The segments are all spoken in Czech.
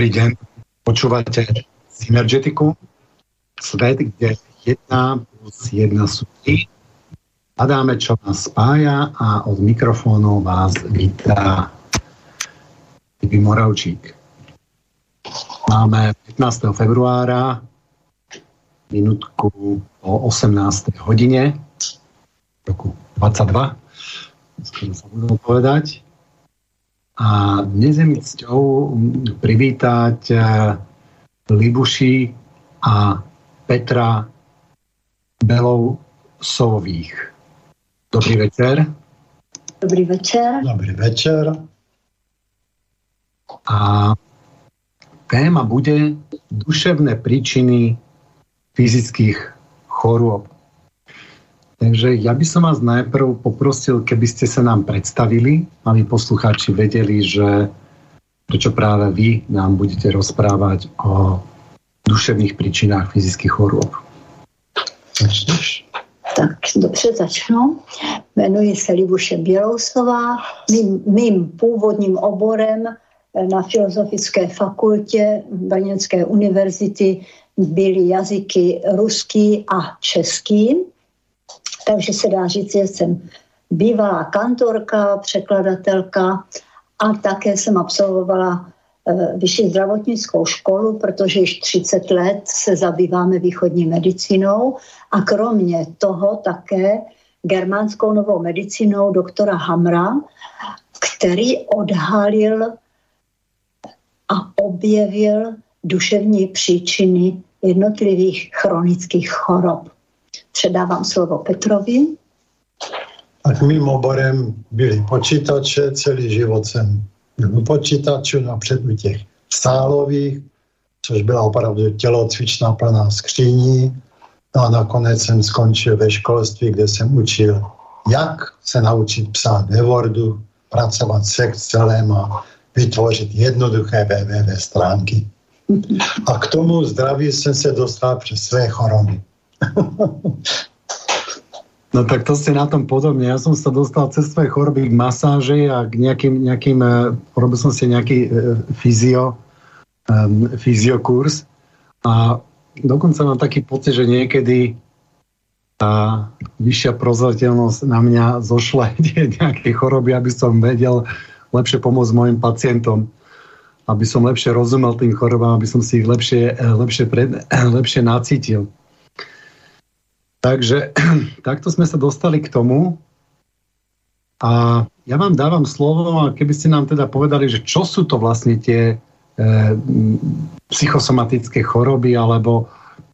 Dobrý deň. Počúvate Synergetiku, svet, kde jedna plus jedna sú 3. Hľadáme, čo nás spája a od mikrofónu vás vítá Ibi Moravčík. Máme 15. februára, minútku o 18. hodine, roku 22, skoro sa budem povedať. A dnes je mi cťou privítať eh, Libuši a Petra Belousových. Dobrý večer. Dobrý večer. Dobrý večer. A téma bude duševné príčiny fyzických chorôb. Takže ja by som vás najprv poprosil, keby ste sa nám predstavili, aby poslucháči vedeli, že prečo práve vy nám budete rozprávať o duševných príčinách fyzických chorôb. Tak dobře začnu. Jmenuji se Libuše Bělousová. Mým, mým původním oborem na Filozofické fakultě Brněnské univerzity byly jazyky ruský a český takže se dá říct, že jsem bývalá kantorka, překladatelka a také jsem absolvovala eh, vyšší zdravotnickou školu, protože již 30 let se zabýváme východní medicínou a kromě toho také germánskou novou medicínou doktora Hamra, který odhalil a objevil duševní příčiny jednotlivých chronických chorob. Předávám slovo Petrovi. Tak mým oborem byly počítače, celý život jsem byl počítačů, napřed u těch stálových, což byla opravdu tělocvičná plná skříní. No a nakonec jsem skončil ve školství, kde jsem učil, jak se naučit psát ve Wordu, pracovat s Excelem a vytvořit jednoduché www stránky. A k tomu zdraví jsem se dostal přes své choroby. No tak to ste na tom podobne. Ja som sa dostal cez svoje choroby k masáži a k nejakým, nejakým e, robil som si nejaký e, fyzio, um, fyziokurs a dokonca mám taký pocit, že niekedy tá vyššia prozvateľnosť na mňa zošle nejaké choroby, aby som vedel lepšie pomôcť mojim pacientom, aby som lepšie rozumel tým chorobám, aby som si ich lepšie, e, lepšie, pred, lepšie nacítil. Takže takto sme sa dostali k tomu. A ja vám dávam slovo a keby nám teda povedali, že čo sú to vlastne tie e, psychosomatické choroby, alebo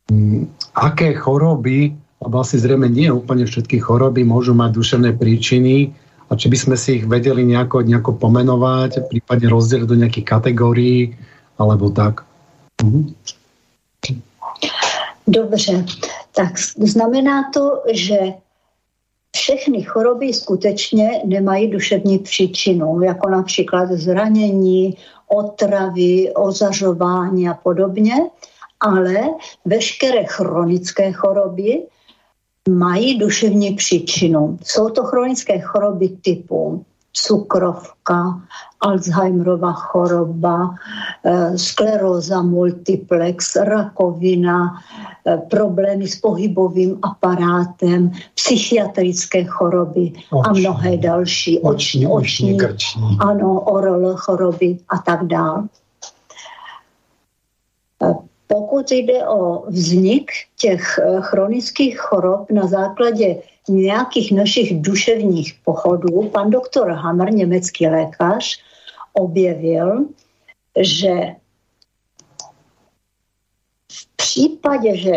m, aké choroby, alebo asi zrejme nie úplne všetky choroby môžu mať duševné príčiny a či by sme si ich vedeli nejako, nejako pomenovať, prípadne rozdeliť do nejakých kategórií, alebo tak. Mhm. Dobře, tak znamená to, že všechny choroby skutečně nemají duševní příčinu, jako například zranění, otravy, ozařování a podobně, ale veškeré chronické choroby mají duševní příčinu. Jsou to chronické choroby typu cukrovka, Alzheimerova choroba, eh, skleróza multiplex, rakovina, eh, problémy s pohybovým aparátem, psychiatrické choroby oční, a mnohé další. Oční, oční, oční, ano, oral choroby a tak dále. Eh, pokud jde o vznik těch chronických chorob na základě nějakých našich duševních pochodů pan doktor Hammer, německý lékař, objevil, že v případě, že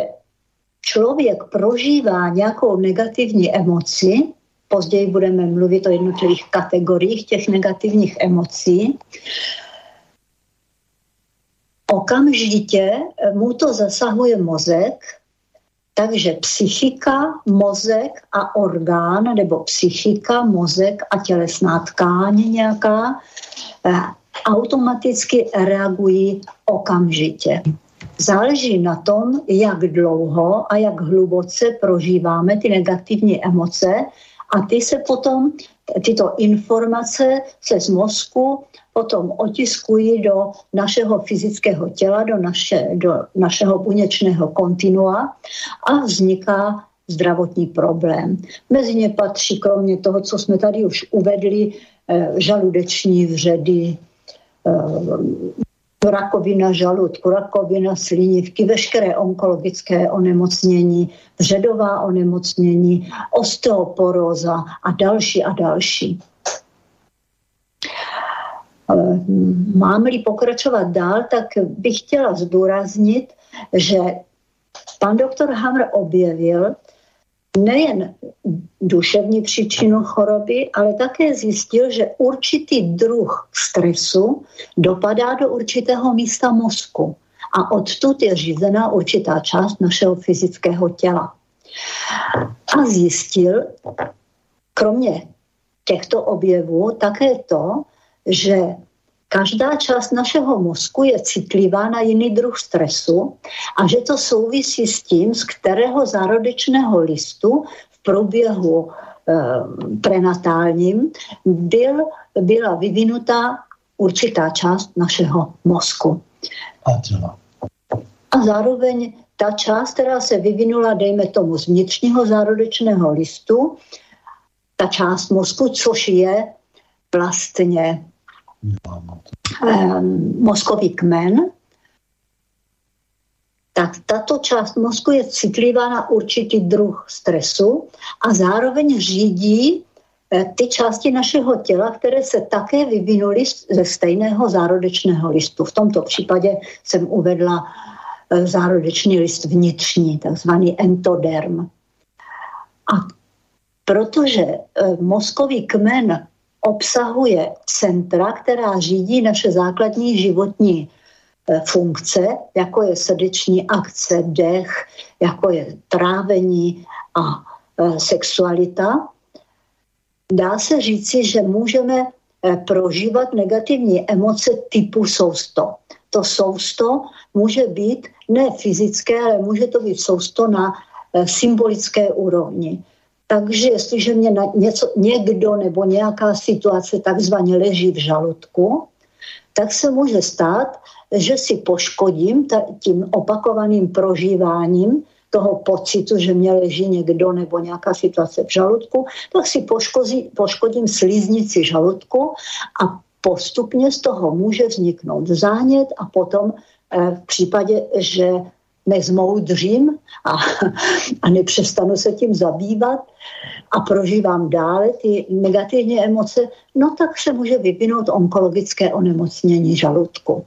člověk prožívá nějakou negativní emoci, později budeme mluvit o jednotlivých kategoriích těch negativních emocí, okamžitě mu to zasahuje mozek takže psychika, mozek a orgán, nebo psychika, mozek a tělesná tkáň nějaká, eh, automaticky reagují okamžitě. Záleží na tom, jak dlouho a jak hluboce prožíváme ty negativní emoce a ty se potom tyto informace se z mozku potom otiskují do našeho fyzického těla, do, naše, do našeho buněčného kontinua a vzniká zdravotní problém. Mezi ně patří, kromě toho, co jsme tady už uvedli, eh, žaludeční vředy, eh, rakovina žaludku, rakovina slinivky, veškeré onkologické onemocnění, vředová onemocnění, osteoporóza a další a další. Eh, mám-li pokračovat dál, tak bych chtěla zdůraznit, že pan doktor Hamr objevil, nejen duševní příčinu choroby, ale také zjistil, že určitý druh stresu dopadá do určitého místa mozku a odtud je řízená určitá část našeho fyzického těla. A zjistil, kromě těchto objevů, také to, že Každá část našeho mozku je citlivá na jiný druh stresu a že to souvisí s tím, z kterého zárodečného listu v průběhu e, prenatálním byl, byla vyvinutá určitá část našeho mozku. A zároveň ta část, která se vyvinula, dejme tomu, z vnitřního zárodečného listu, ta část mozku, což je vlastně mozkový kmen, tak tato část mozku je citlivá na určitý druh stresu a zároveň řídí eh, ty části našeho těla, které se také vyvinuly ze stejného zárodečného listu. V tomto případě jsem uvedla eh, zárodečný list vnitřní, takzvaný entoderm. A protože eh, mozkový kmen obsahuje centra, která řídí naše základní životní e, funkce, jako je srdeční akce, dech, jako je trávení a e, sexualita. Dá se říci, že můžeme e, prožívat negativní emoce typu sousto. To sousto může být ne fyzické, ale může to být sousto na symbolické úrovni. Takže jestliže mě na něco, někdo nebo nějaká situace takzvaně leží v žaludku, tak se může stát, že si poškodím tím opakovaným prožíváním toho pocitu, že mě leží někdo nebo nějaká situace v žaludku, tak si poškodí, poškodím sliznici žaludku a postupně z toho může vzniknout zánět a potom eh, v případě, že nezmoudřím a, a nepřestanu se tím zabývat a prožívám dále ty negativní emoce, no tak se může vyvinout onkologické onemocnění žaludku.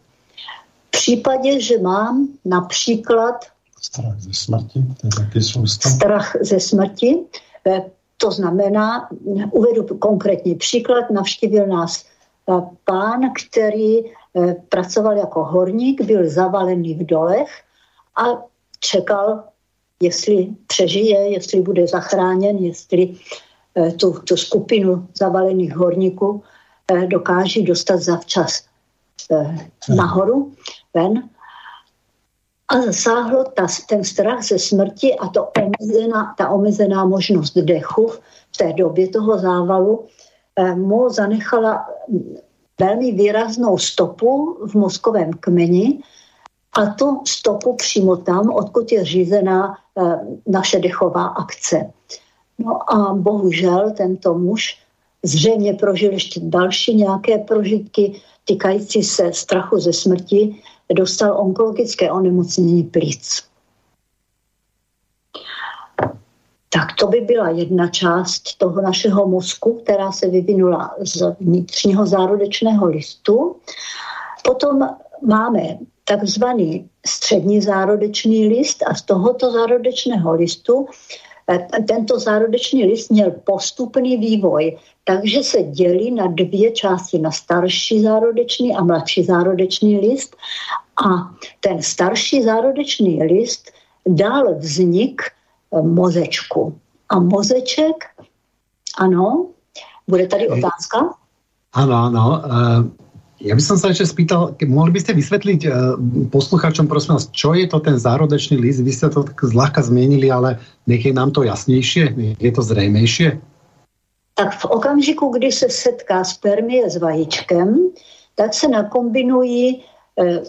V případě, že mám například strach ze smrti, to je taky strach ze smrti, eh, to znamená, uvedu konkrétní příklad, navštívil nás eh, pán, který eh, pracoval jako horník, byl zavalený v dolech a čekal, jestli přežije, jestli bude zachráněn, jestli eh, tu, tu skupinu zavalených horníků eh, dokáže dostat zavčas eh, nahoru, ven. A zasáhlo ta, ten strach ze smrti a to omezená, ta omezená možnost dechu v té době toho závalu mu zanechala velmi výraznou stopu v mozkovém kmeni, a tu stopu přímo tam, odkud je řízená e, naše dechová akce. No a bohužel tento muž zřejmě prožil ještě další nějaké prožitky týkající se strachu ze smrti, dostal onkologické onemocnění plic. Tak to by byla jedna část toho našeho mozku, která se vyvinula z vnitřního zárodečného listu. Potom máme takzvaný střední zárodečný list a z tohoto zárodečného listu eh, tento zárodečný list měl postupný vývoj, takže se dělí na dvě části, na starší zárodečný a mladší zárodečný list. A ten starší zárodečný list dal vznik eh, mozečku. A mozeček, ano, bude tady otázka? Ano, ano. Eh, ja by som sa ešte spýtal, mohli by ste vysvetliť uh, posluchačom, prosím vás, čo je to ten zárodečný list? Vy ste to tak zľahka zmenili, ale nech je nám to jasnejšie, nech je to zrejmejšie. tak v okamžiku, kdy se setká spermie s vajíčkem, tak se nakombinují, eh,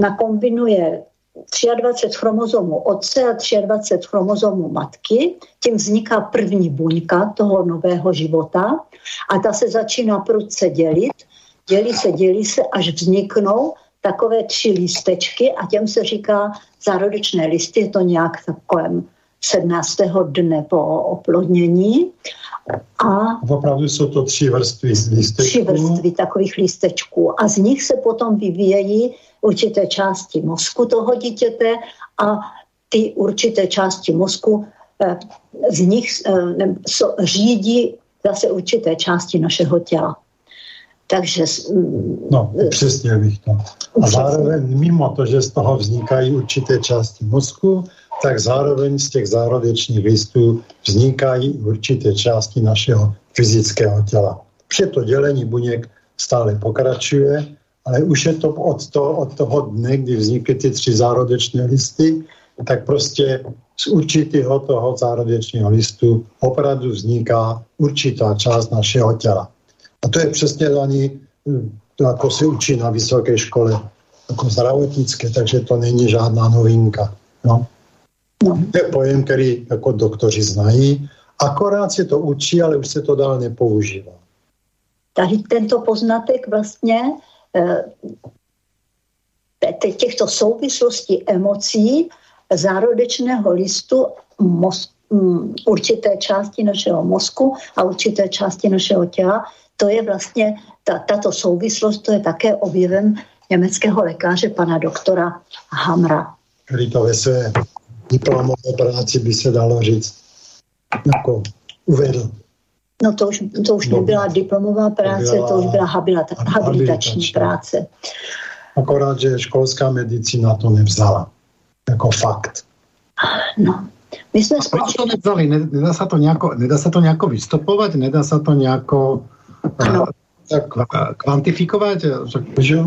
nakombinuje 23 chromozomů otce a 23 chromozomů matky, tím vzniká první buňka toho nového života a ta se začíná prudce dělit. Dělí se, dělí se, až vzniknou takové tři lístečky a těm se říká zárodečné listy, je to nějak takovém 17. dne po oplodnění. A opravdu jsou to tři vrstvy lístečků. Tři vrstvy takových lístečků. A z nich se potom vyvíjejí určité části mozku toho dítěte a ty určité části mozku eh, z nich eh, řídí zase určité části našeho těla. Takže... No, přesně bych to. A zároveň mimo to, že z toho vznikají určité části mozku, tak zároveň z těch zárodečních listů vznikají určité části našeho fyzického těla. Vše to dělení buněk stále pokračuje, ale už je to od, to, od toho dne, kdy vznikly ty tři zárodečné listy, tak prostě z určitého toho zárodečního listu opravdu vzniká určitá část našeho těla. A to je přesně daný, to jako se učí na vysoké škole, jako zdravotnické, takže to není žádná novinka. No. No. To je pojem, který jako doktoři znají, akorát se to učí, ale už se to dál nepoužívá. Tady tento poznatek vlastně eh, těchto souvislostí emocí zárodečného listu mozku, mm, určité části našeho mozku a určité části našeho těla, to je vlastně, ta, tato souvislost, to je také objevem německého lékaře, pana doktora Hamra. Který to ve své diplomové práci by se dalo říct, jako uvedl. No to už, to už nebyla diplomová práce, to, byla to už byla habilita, habilitační práce. Akorát, že školská medicína to nevzala jako fakt. No. My jsme Proč to nevzali? Nedá se to nějako, nedá se to nějako vystupovat? Nedá se to nějako ano. Uh, kvantifikovat? Že?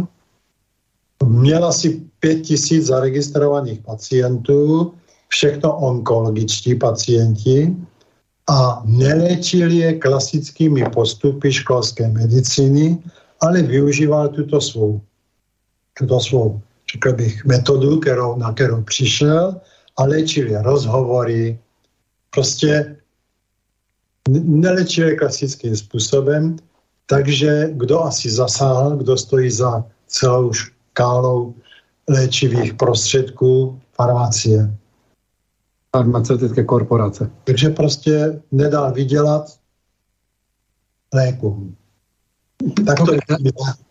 Měl asi pět tisíc zaregistrovaných pacientů, všechno onkologičtí pacienti a neléčili je klasickými postupy školské medicíny, ale využíval tuto svou, tuto svou řekl bych, metodu, kterou, na kterou přišel a léčil je rozhovory, prostě nelečil je klasickým způsobem, takže kdo asi zasáhl, kdo stojí za celou škálou léčivých prostředků, farmacie farmaceutické korporace. Takže prostě nedá vydělat lékům. Tak to, je,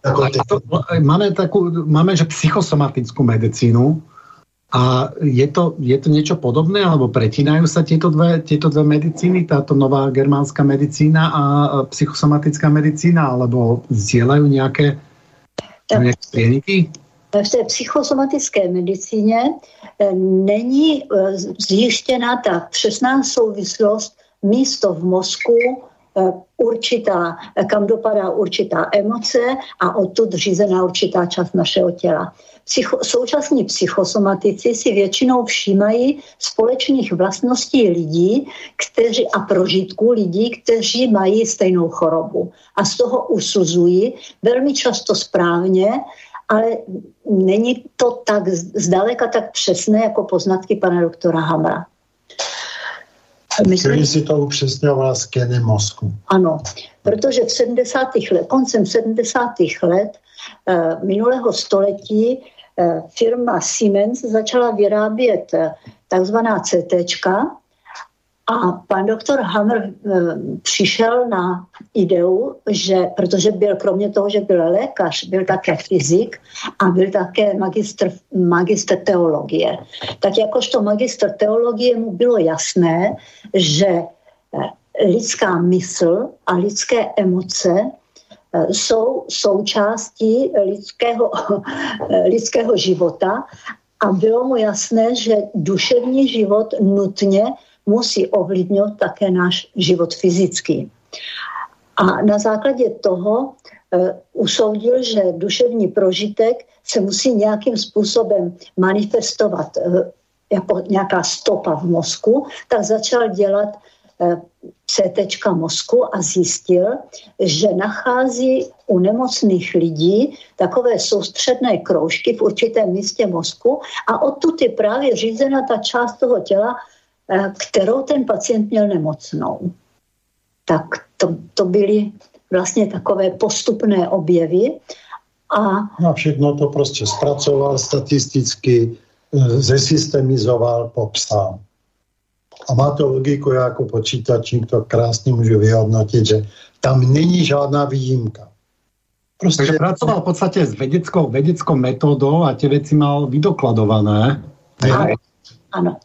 jako to, máme, takú, máme že psychosomatickou medicínu a je to, je to niečo podobné, alebo pretínajú sa tieto dve, tieto dve medicíny, táto nová germánska medicína a psychosomatická medicína, alebo zdieľajú nejaké, nejaké prieniky? v té psychosomatické medicíně eh, není eh, zjištěna ta přesná souvislost místo v mozku určitá, kam dopadá určitá emoce a odtud řízená určitá část našeho těla. Psycho, současní psychosomatici si většinou všímají společných vlastností lidí kteří, a prožitků lidí, kteří mají stejnou chorobu. A z toho usuzují velmi často správně, ale není to tak zdaleka tak přesné jako poznatky pana doktora Hamra. Myslím, Který si to upřesňoval skenem mozku. Ano, protože v 70. let, koncem 70. let eh, minulého století eh, firma Siemens začala vyrábět eh, takzvaná CT, a pan doktor Hammer eh, přišel na ideu, že, protože byl kromě toho, že byl lékař, byl také fyzik a byl také magistr, magistr teologie. Tak jakožto magistr teologie mu bylo jasné, že eh, lidská mysl a lidské emoce eh, jsou součástí lidského, lidského života a bylo mu jasné, že duševní život nutně musí ovlivňovat také náš život fyzický. A na základě toho uh, usoudil, že duševní prožitek se musí nějakým způsobem manifestovat uh, jako nějaká stopa v mozku, tak začal dělat CT mozku a zjistil, že nachází u nemocných lidí takové soustředné kroužky v určitém místě mozku a odtud je právě řízena ta část toho těla, eh, kterou ten pacient měl nemocnou. Tak to, to byly vlastně takové postupné objevy. A... No všechno to prostě zpracoval statisticky, eh, zesystemizoval, popsal. A má to logiku, já jako počítačník to krásně můžu vyhodnotit, že tam není žádná výjimka. Prostě... Takže pracoval v podstatě s vedeckou, vedeckou metodou a ty věci mal vydokladované. Ano. ano.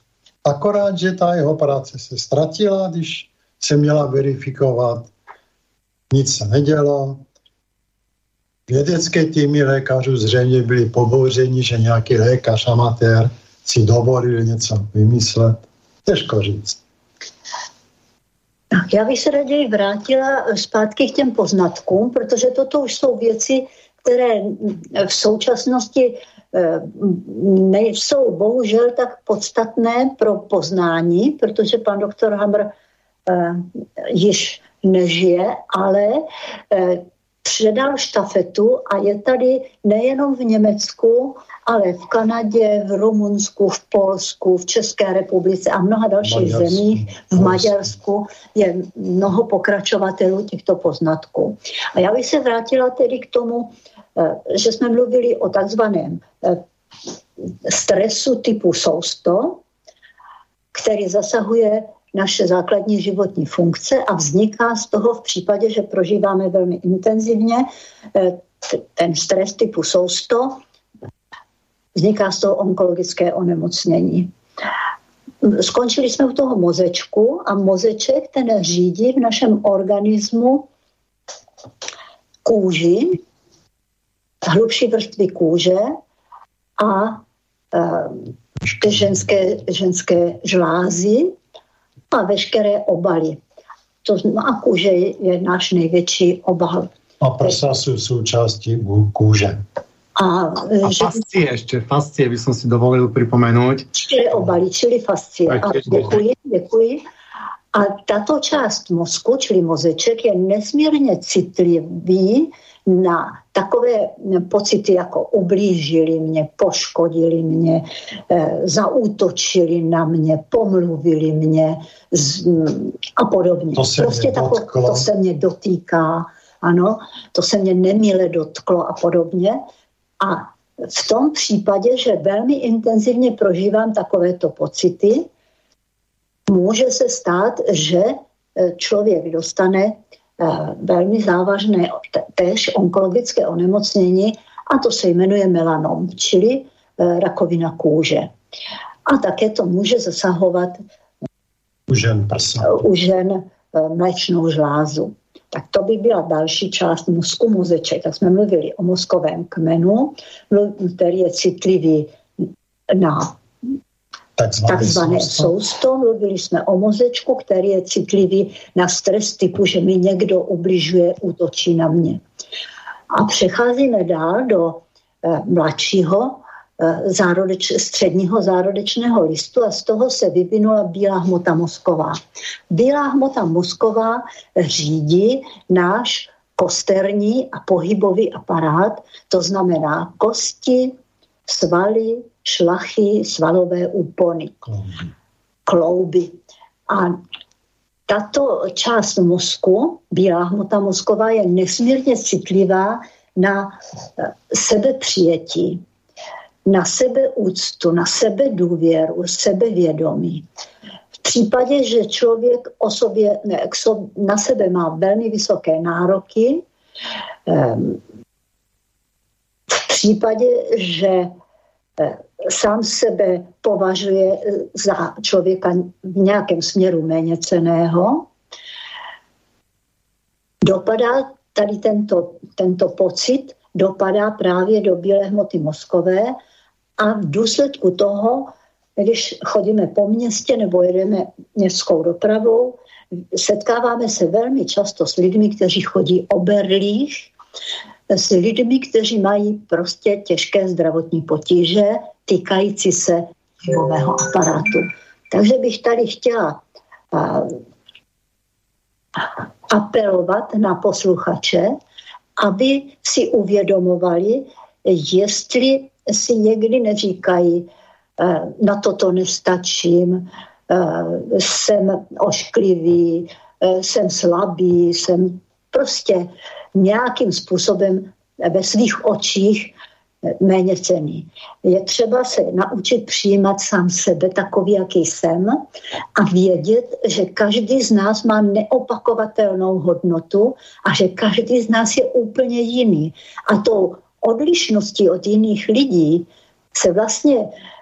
Akorát, že ta jeho práce se ztratila, když se měla verifikovat, nic se nedělo. Vědecké týmy lékařů zřejmě byli pobouřeni, že nějaký lékař amatér si dovolil něco vymyslet. Těžko říct. Já bych se raději vrátila zpátky k těm poznatkům, protože toto už jsou věci, které v současnosti eh, nejsou bohužel tak podstatné pro poznání, protože pan doktor Hamr eh, již nežije, ale eh, předal štafetu a je tady nejenom v Německu, ale v Kanadě, v Rumunsku, v Polsku, v České republice a mnoha dalších Maďarsku. zemích, v Maďarsku je mnoho pokračovatelů těchto poznatků. A já bych se vrátila tedy k tomu, eh, že jsme mluvili o takzvaném eh, stresu typu sousto, který zasahuje naše základní životní funkce a vzniká z toho v případě, že prožíváme velmi intenzivně eh, ten stres typu sousto, vzniká z toho onkologické onemocnění. Skončili jsme u toho mozečku a mozeček ten řídí v našem organismu kůži, hlubší vrstvy kůže a e, ženské, ženské žlázy a veškeré obaly. To znamená, kůže je náš největší obal. A prsa jsou součástí kůže. A, a že... fascie ještě, fascie by som si dovolil připomenout. Čili obaly, čili fascie. A děkuji, děkuji. A tato část mozku, čili mozeček, je nesmírně citlivý na takové pocity, jako ublížili mě, poškodili mě, e, zaútočili na mě, pomluvili mě a podobně. To se, prostě tako, to se mě dotýká, ano, to se mě nemile dotklo a podobně. A v tom případě, že velmi intenzivně prožívám takovéto pocity, může se stát, že e, člověk dostane velmi závažné též onkologické onemocnění a to se jmenuje melanom, čili e, rakovina kůže. A také to může zasahovat u žen, prsa. u žen mléčnou žlázu. Tak to by byla další část mozku mozeček. Tak jsme mluvili o mozkovém kmenu, který je citlivý na takzvané, takzvané sousto. Mluvili jsme o mozečku, který je citlivý na stres typu, že mi někdo ubližuje, útočí na mě. A přecházíme dál do eh, mladšího Eh, zárodeč, středního zárodečného listu a z toho se vyvinula bílá hmota mozková. Bílá hmota mozková řídí náš kosterní a pohybový aparát, to znamená kosti, svaly, šlachy, svalové úpony, klouby. A tato část mozku, bílá hmota mozková, je nesmírně citlivá na eh, sebepřijetí na sebeúctu, na sebe důvěru, sebevědomí. V případě, že člověk o sobě, ne, na sebe má velmi vysoké nároky, ehm, v případě, že sám sebe považuje za člověka v nějakém směru méně ceného, dopadá tady tento, tento pocit dopadá právě do bílé hmoty mozkové a v důsledku toho, když chodíme po městě nebo jedeme městskou dopravou, setkáváme se velmi často s lidmi, kteří chodí o berlích, s lidmi, kteří mají prostě těžké zdravotní potíže týkající se nového aparátu. Takže bych tady chtěla apelovat na posluchače, aby si uvědomovali, jestli si někdy neříkají, eh, na toto nestačím, eh, jsem ošklivý, eh, jsem slabý, jsem prostě nějakým způsobem ve svých očích méně cený. Je třeba se naučit přijímat sám sebe takový, jaký jsem a vědět, že každý z nás má neopakovatelnou hodnotu a že každý z nás je úplně jiný. A tou odlišností od jiných lidí se vlastně eh,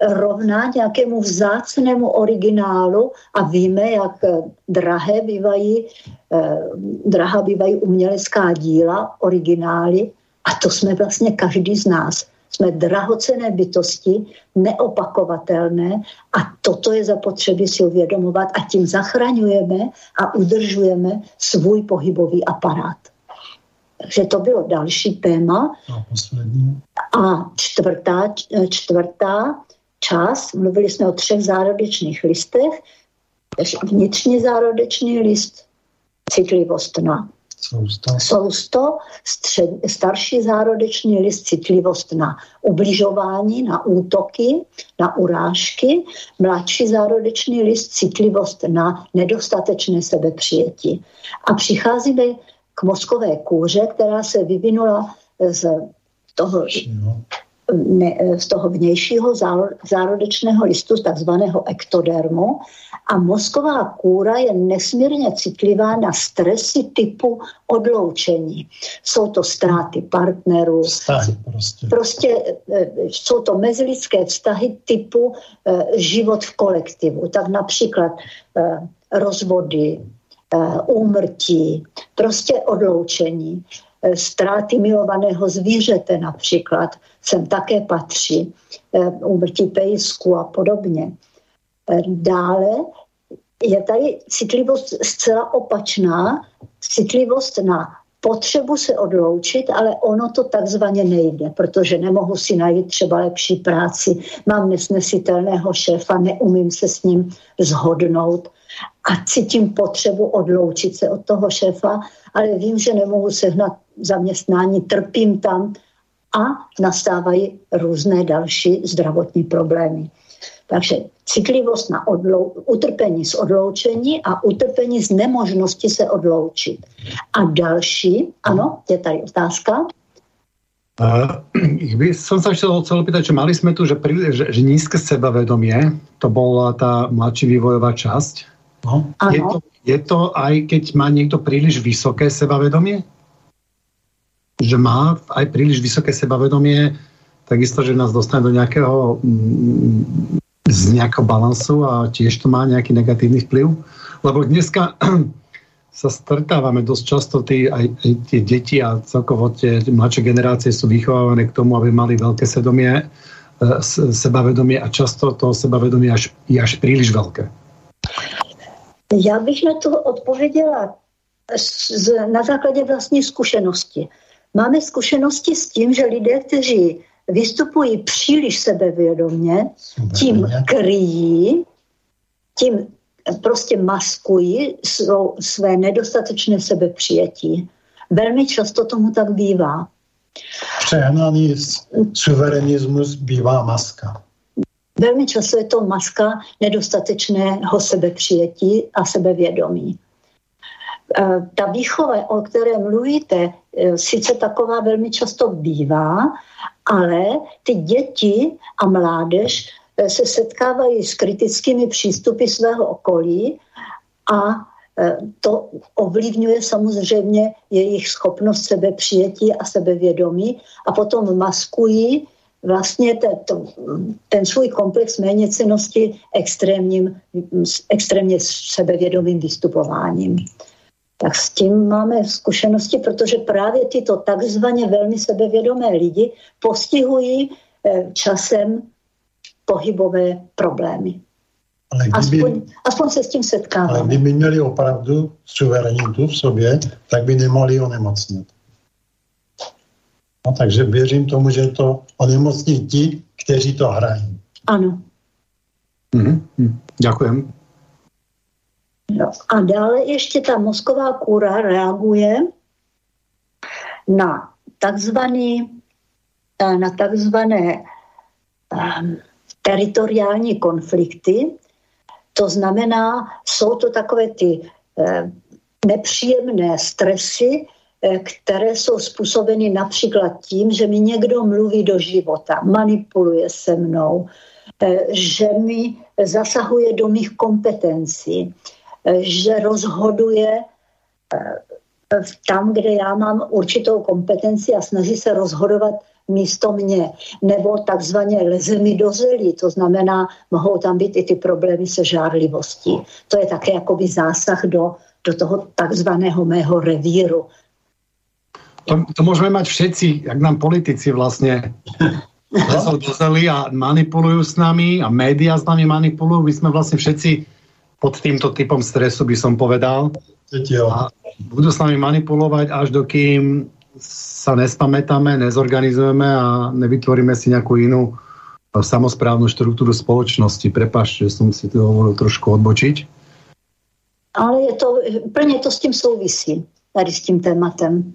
rovná nějakému vzácnému originálu a víme, jak eh, drahé bývají, eh, drahá bývají umělecká díla, originály a to jsme vlastně každý z nás. Jsme drahocené bytosti, neopakovatelné a toto je zapotřebí si uvědomovat a tím zachraňujeme a udržujeme svůj pohybový aparát. Takže to bylo další téma. A poslední. A čtvrtá, čtvrtá část, mluvili jsme o třech zárodečných listech, vnitřní zárodečný list, citlivost na Sousto. Sousto, střed, starší zárodečný list, citlivost na ubližování, na útoky, na urážky, mladší zárodečný list, citlivost na nedostatečné sebepřijetí. A přicházíme k mozkové kůře, která se vyvinula z toho ne, z toho vnějšího zárodečného listu, takzvaného ektodermu. A mozková kůra je nesmírně citlivá na stresy typu odloučení. Jsou to ztráty partnerů. Vztahy prostě. Prostě e, jsou to mezilidské vztahy typu e, život v kolektivu. Tak například e, rozvody, úmrtí, prostě odloučení. Eh, ztráty milovaného zvířete například, sem také patří, eh, úmrtí pejsku a podobně. Eh, dále je tady citlivost zcela opačná, citlivost na potřebu se odloučit, ale ono to takzvaně nejde, protože nemohu si najít třeba lepší práci, mám nesnesitelného šéfa, neumím se s ním zhodnout a cítím potřebu odloučit se od toho šéfa, ale vím, že nemohu sehnat zaměstnání, trpím tam a nastávají různé další zdravotní problémy. Takže citlivost na odlou- utrpení z odloučení a utrpení z nemožnosti se odloučit. A další, ano, je tady otázka. Uh, by som sa chcel chcel opýtať, že mali sme tu, že, pri, že, že nízke sebavedomie, to bola tá mladší vývojová časť. No. Je, to, je to aj keď má niekto príliš vysoké sebavedomie? Že má aj príliš vysoké sebavedomie, takisto, že nás dostane do nejakého mm, z nejakého balansu a tiež to má nejaký negatívny vplyv. Lebo dneska sa stretávame dosť často, tí, aj, aj tie deti a celkovo tie mladšie generácie sú vychovávané k tomu, aby mali veľké sedomie, e, sebavedomie a často to sebavedomie až, je až príliš veľké. Já bych na to odpověděla na základě vlastní zkušenosti. Máme zkušenosti s tím, že lidé, kteří vystupují příliš sebevědomně, tím kryjí, tím prostě maskují svou, své nedostatečné sebepřijetí. Velmi často tomu tak bývá. Přehnaný suverenismus bývá maska. Velmi často je to maska nedostatečného sebepřijetí a sebevědomí. E, ta výchova, o které mluvíte, e, sice taková velmi často bývá, ale ty děti a mládež Eh, se setkávají s kritickými přístupy svého okolí a eh, to ovlivňuje samozřejmě jejich schopnost sebepřijetí a sebevědomí a potom maskují vlastně ten, ten svůj komplex méněcenosti extrémním, extrémně sebevědomým vystupováním. Tak s tím máme zkušenosti, protože právě tyto takzvaně velmi sebevědomé lidi postihují eh, časem pohybové problémy. Ale kdyby, aspoň, aspoň se s tím setkáváme. Ale kdyby měli opravdu suverenitu v sobě, tak by nemohli onemocnit. No, takže věřím tomu, že to onemocní ti, kteří to hrají. Ano. Mm-hmm. Děkujem. A dále ještě ta mozková kůra reaguje na takzvaný, eh, na takzvané um, teritoriální konflikty. To znamená, jsou to takové ty um, nepříjemné stresy, které jsou způsobeny například tím, že mi někdo mluví do života, manipuluje se mnou, že mi zasahuje do mých kompetencí, že rozhoduje tam, kde já mám určitou kompetenci a snaží se rozhodovat místo mě, nebo takzvaně leze mi do zelí, to znamená, mohou tam být i ty problémy se žárlivostí. To je také jakoby zásah do, do toho takzvaného mého revíru. To, to môžeme mať všetci, jak nám politici vlastne lezou do zeli a manipulujú s nami a média s nami manipulujú. My sme vlastne všetci pod týmto typom stresu, by som povedal. A budú s nami manipulovať, až dokým sa nespamätáme, nezorganizujeme a nevytvoríme si nejakú inú eh, samozprávnu štruktúru spoločnosti. Prepaš, že som si to hovoril trošku odbočiť. Ale je to, plně to s tím souvisí, tady s tím tématem.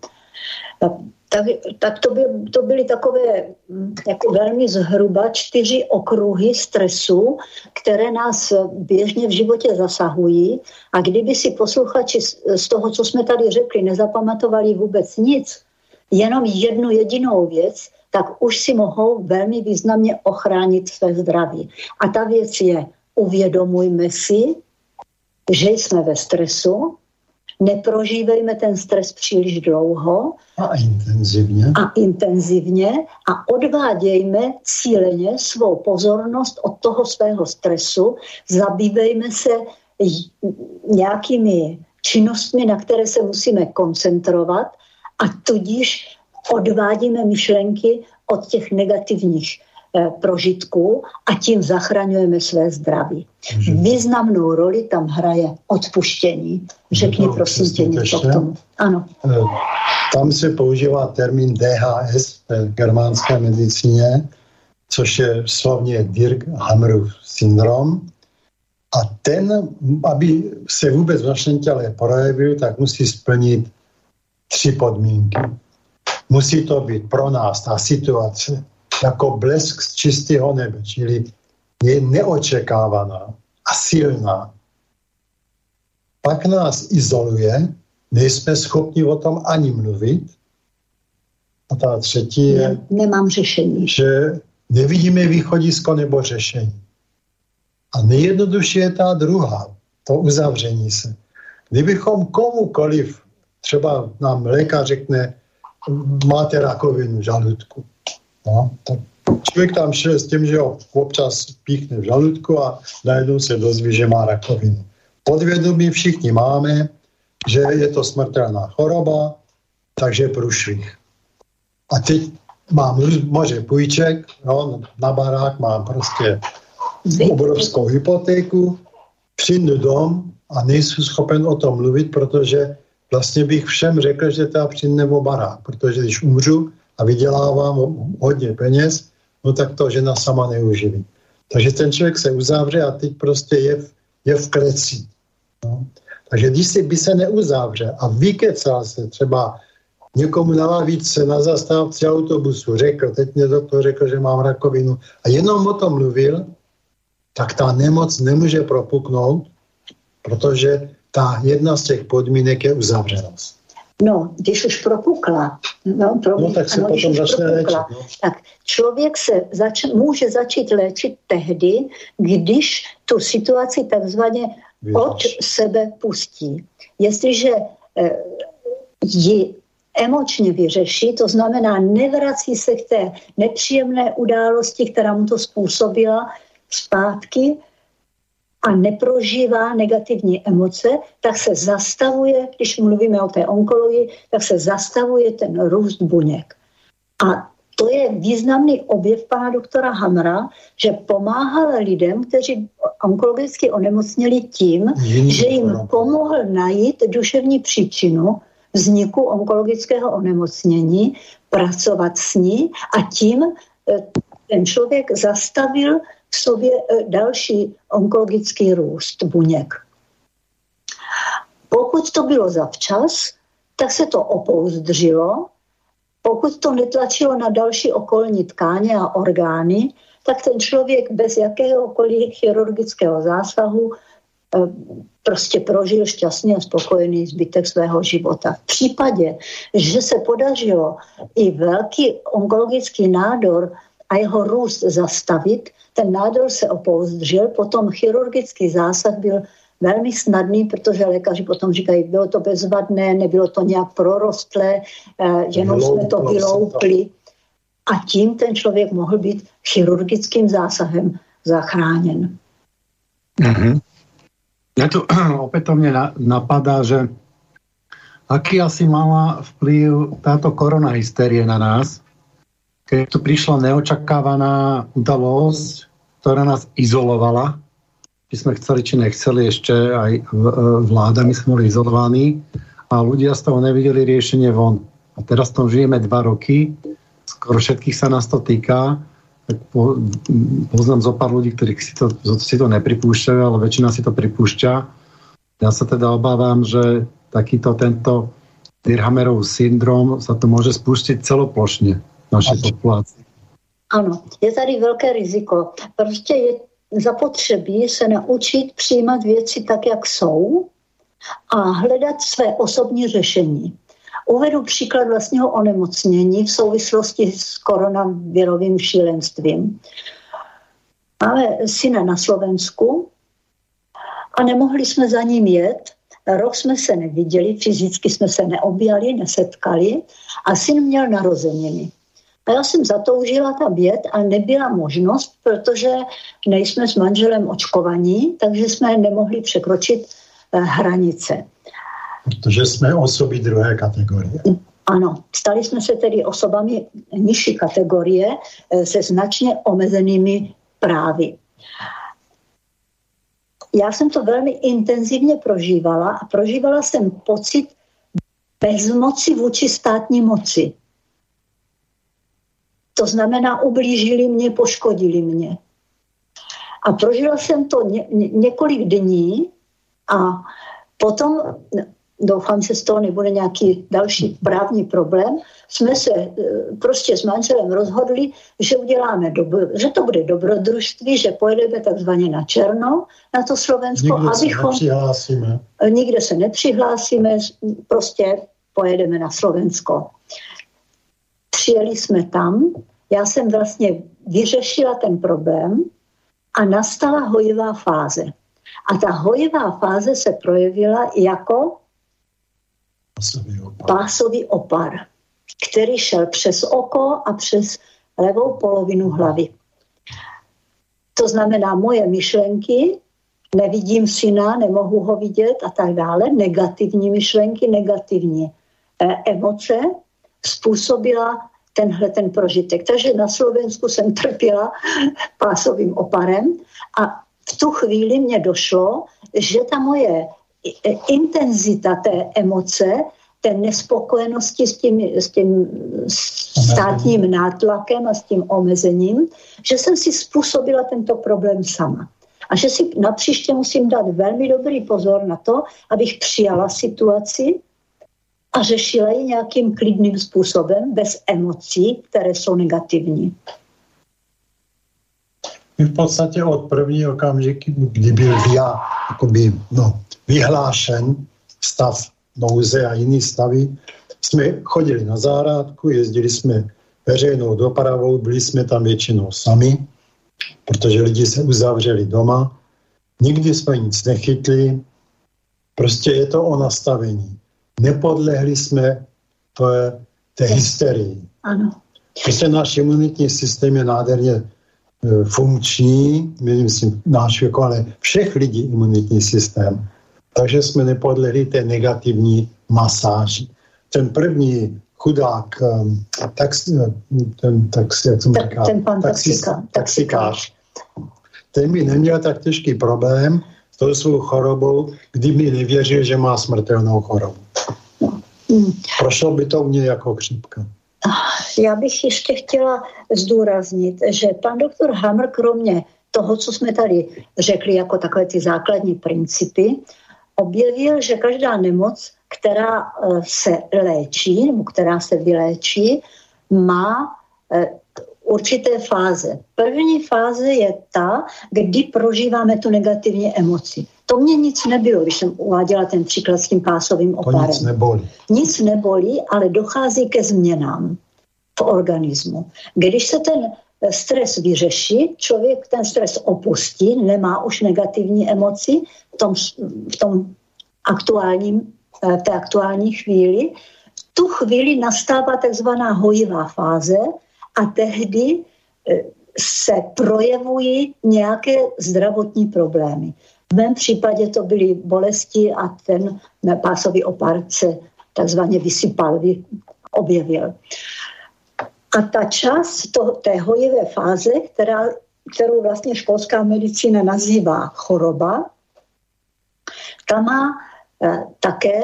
Tak, tak to, by, to byly takové hm, jako velmi zhruba čtyři okruhy stresu, které nás běžně v životě zasahují. A kdyby si posluchači z toho, co jsme tady řekli, nezapamatovali vůbec nic, jenom jednu jedinou věc, tak už si mohou velmi významně ochránit své zdraví. A ta věc je, uvědomujme si, že jsme ve stresu, neprožívejme ten stres příliš dlouho. A intenzivně. A intenzivně a odvádějme cíleně svou pozornost od toho svého stresu, zabývejme se nějakými činnostmi, na které se musíme koncentrovat a tudíž odvádíme myšlenky od těch negativních Eh, prožitků a tím zachraňujeme své zdraví. Mhm. Významnou roli tam hraje odpuštění. Řekni no, prosím tě něco k tomu. Ano. Eh, tam se používá termín DHS v germánské medicíně, což je slovně Dirk Hammerův syndrom. A ten, aby se vůbec v našem těle projevil, tak musí splnit tři podmínky. Musí to být pro nás ta situace jako blesk z čistého nebe, čili je neočekávaná a silná. Pak nás izoluje, nejsme schopni o tom ani mluvit. A ta třetí je, ne, nemám řešení. že nevidíme východisko nebo řešení. A nejjednodušší je ta druhá, to uzavření se. Kdybychom komukoliv, třeba nám lékař řekne, máte rakovinu žaludku, No, tak člověk tam šel s tím, že ho občas píchne v žaludku a najednou se dozví, že má rakovinu. Podvědomí všichni máme, že je to smrtelná choroba, takže průšvih. A teď mám moře půjček, no, na barák mám prostě obrovskou hypotéku, přijdu dom a nejsou schopen o tom mluvit, protože vlastně bych všem řekl, že teda přijde o barák, protože když umřu, a vydělávám hodně peněz, no tak to žena sama neuživí. Takže ten člověk se uzavře a teď prostě je, v, je v kleci. No. Takže když si by se neuzavře a vykecal se třeba někomu na lavice, na zastávce autobusu, řekl, teď mě doktor řekl, že mám rakovinu a jenom o tom mluvil, tak ta nemoc nemůže propuknout, protože ta jedna z těch podmínek je uzavřenost. No, když už propukla, no, pro, no tak se ano, potom začne propukla, léčit. No. Tak člověk se zač, může začít léčit tehdy, když tu situaci takzvaně od sebe pustí. Jestliže eh, ji emočně vyřeší, to znamená nevrací se k té nepříjemné události, která mu to způsobila, zpátky, a neprožívá negativní emoce, tak se zastavuje, když mluvíme o té onkologii, tak se zastavuje ten růst buněk. A to je významný objev pana doktora Hamra, že pomáhal lidem, kteří onkologicky onemocněli tím, Jiný že jim pomohl najít duševní příčinu vzniku onkologického onemocnění, pracovat s ní a tím eh, ten člověk zastavil v sobě e, další onkologický růst buněk. Pokud to bylo zavčas, tak se to opouzdřilo. Pokud to netlačilo na další okolní tkáně a orgány, tak ten člověk bez jakéhokoliv chirurgického zásahu eh, prostě prožil šťastně a spokojený zbytek svého života. V případě, že se podařilo i velký onkologický nádor a jeho růst zastavit, ten nádor se opouzdřil, potom chirurgický zásah byl velmi snadný, protože lékaři potom říkají, bylo to bezvadné, nebylo to nějak prorostlé, eh, jenom jsme to vyloupli. A tím ten člověk mohl být chirurgickým zásahem zachráněn. Mm-hmm. Ja tu opätovne napadá, že aký asi mala vplyv táto korona hystérie na nás, keď tu prišla neočakávaná udalosť, ktorá nás izolovala, my sme chceli či nechceli, ešte aj e, vláda, my sme boli izolovaní a ľudia z toho nevideli riešenie von. A teraz tom žijeme dva roky, skoro všetkých sa nás to týka, tak po, poznám zo pár ľudí, ktorí si to, si to nepripúšťajú, ale väčšina si to pripúšťa. Ja sa teda obávam, že takýto tento Dirhamerov syndrom sa to môže spustiť celoplošne v našej populácii. Ano, je tady velké riziko. Prostě je zapotřebí se naučit přijímat věci tak, jak jsou a hledat své osobní řešení. Uvedu příklad vlastního onemocnění v souvislosti s koronavirovým šílenstvím. Máme syna na Slovensku a nemohli jsme za ním jet. Rok jsme se neviděli, fyzicky jsme se neobjali, nesetkali a syn měl narozeniny. A já jsem zatoužila tam jet a nebyla možnost, protože nejsme s manželem očkovaní, takže jsme nemohli překročit eh, hranice. Protože jsme osoby druhé kategorie. Ano, stali jsme se tedy osobami nižší kategorie eh, se značně omezenými právy. Já jsem to velmi intenzivně prožívala a prožívala jsem pocit bezmoci vůči státní moci. To znamená, ublížili mě, poškodili mě. A prožila jsem to ně, ně, několik dní a potom, doufám, že z toho nebude nějaký další právní problém, jsme se e, prostě s manželem rozhodli, že uděláme dobro, že to bude dobrodružství, že pojedeme takzvaně na černo, na to Slovensko. Nikde abychom, se nepřihlásíme. Nikde se nepřihlásíme, prostě pojedeme na Slovensko. Přijeli jsme tam, já jsem vlastně vyřešila ten problém a nastala hojivá fáze. A ta hojivá fáze se projevila jako pásový opar, který šel přes oko a přes levou polovinu hlavy. To znamená moje myšlenky, nevidím syna, nemohu ho vidět a tak dále, negativní myšlenky, negativní eh, emoce způsobila tenhle ten prožitek. Takže na Slovensku jsem trpěla pásovým oparem a v tu chvíli mě došlo, že ta moje intenzita té emoce, té nespokojenosti s tím, s tím státním nátlakem a s tím omezením, že jsem si způsobila tento problém sama. A že si napříště musím dát velmi dobrý pozor na to, abych přijala situaci, a řešila ji nějakým klidným způsobem, bez emocí, které jsou negativní. My v podstatě od prvního okamžiku, kdy byl já, jakoby, no, vyhlášen stav nouze a jiný stavy, jsme chodili na zahrádku, jezdili jsme veřejnou dopravou, byli jsme tam většinou sami, protože lidi se uzavřeli doma, nikdy jsme nic nechytli, prostě je to o nastavení nepodlehli jsme té, té hysterii. Ano. Prostě náš imunitní systém je nádherně e, funkční, myslím náš věko, ale všech lidí imunitní systém. Takže jsme nepodlehli té negativní masáži. Ten první chudák, um, tax, e, ten, tax, jak jsem říkal, ten pan taxis, taxikář, ten by neměl tak těžký problém s tou svou chorobou, kdyby nevěřil, že má smrtelnou chorobu. Hmm. Prošlo by to u mě jako chřipka. Já bych ještě chtěla zdůraznit, že pan doktor Hammer kromě toho, co jsme tady řekli jako takové ty základní principy, objevil, že každá nemoc, která se léčí nebo která se vyléčí, má určité fáze. První fáze je ta, kdy prožíváme tu negativní emoci. To mě nic nebylo, když jsem uváděla ten příklad s tím pásovým oparem. To nic nebolí. Nic nebolí, ale dochází ke změnám v organismu. Když se ten stres vyřeší, člověk ten stres opustí, nemá už negativní emoci v tom, v tom aktuálním, v té aktuální chvíli, v tu chvíli nastává takzvaná hojivá fáze, a tehdy e, se projevují nějaké zdravotní problémy. V mém případě to byly bolesti a ten pásový opárce takzvaně vysypal, objevil. A ta část to, té hojivé fáze, která, kterou vlastně školská medicína nazývá choroba, ta má eh, také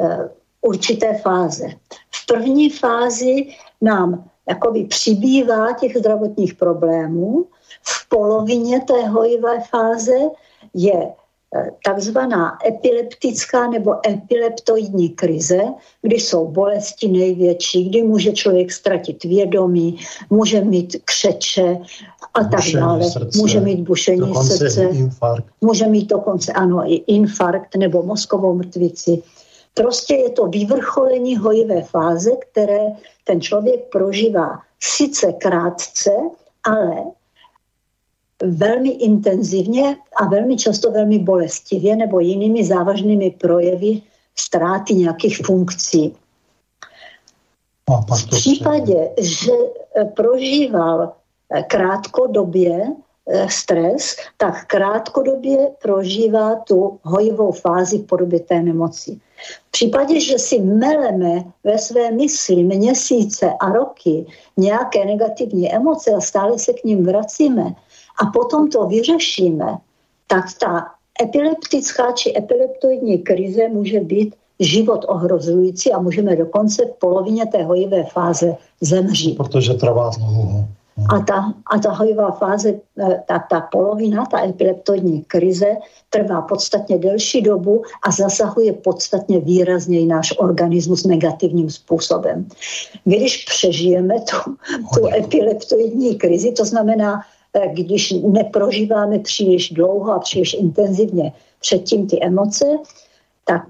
eh, určité fáze. V první fázi nám jakoby přibývá těch zdravotních problémů. V polovině té hojivé fáze je eh, takzvaná epileptická nebo epileptoidní krize, kdy jsou bolesti největší, kdy může člověk ztratit vědomí, může mít křeče a tak dále. Srdce, může mít bušení srdce, infarkt. může mít dokonce ano i infarkt nebo mozkovou mrtvici. Prostě je to vyvrcholení hojivé fáze, které ten člověk prožívá sice krátce, ale velmi intenzivně a velmi často velmi bolestivě nebo jinými závažnými projevy ztráty nějakých funkcí. V případě, že prožíval krátkodobě Eh, stres, tak krátkodobě prožívá tu hojivou fázi v podobě té nemoci. V případě, že si meleme ve své mysli měsíce a roky nějaké negativní emoce a stále se k ním vracíme a potom to vyřešíme, tak ta epileptická či epileptoidní krize může být život ohrozující a můžeme dokonce v polovině té hojivé fáze zemřít. Protože trvá dlouho. A ta, a ta hojivá fáze, e, ta, ta polovina, ta epileptoidní krize, trvá podstatně delší dobu a zasahuje podstatně výrazněji náš organismus negativním způsobem. Když přežijeme tu, tu epileptoidní krizi, to znamená, když neprožíváme příliš dlouho a příliš intenzivně předtím ty emoce, tak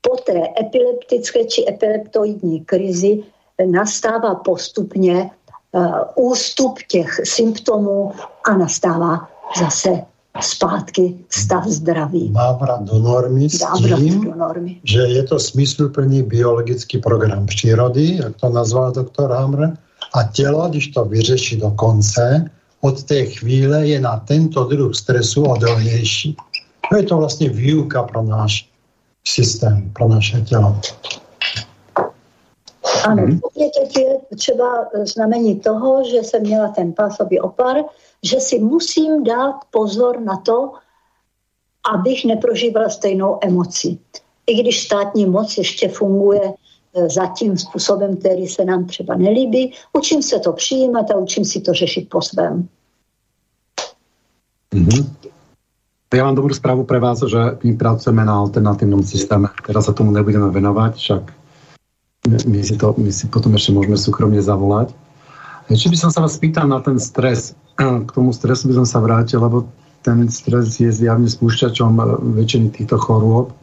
po té epileptické či epileptoidní krizi nastává postupně Eh, ústup těch symptomů a nastává zase zpátky stav zdraví. Návrat do normy s tím, do normy. že je to smysluplný biologický program přírody, jak to nazval doktor Hamr, a tělo, když to vyřeší do konce, od té chvíle je na tento druh stresu odolnější. To je to vlastně výuka pro náš systém, pro naše tělo. Ano, hmm. teď je třeba znamení toho, že jsem měla ten pásový opar, že si musím dát pozor na to, abych neprožívala stejnou emoci. I když státní moc ještě funguje za tím způsobem, který se nám třeba nelíbí, učím se to přijímat a učím si to řešit po svém. Mm-hmm. Ja mám dobrú správu pre vás, že my pracujeme na alternatívnom systéme. Teraz sa tomu nebudeme venovať, však my si, to, my si potom ešte môžeme súkromne zavolať. Či by som sa vás spýtal na ten stres. K tomu stresu by som sa vrátil, lebo ten stres je zjavne spúšťačom e, väčšiny týchto chorôb.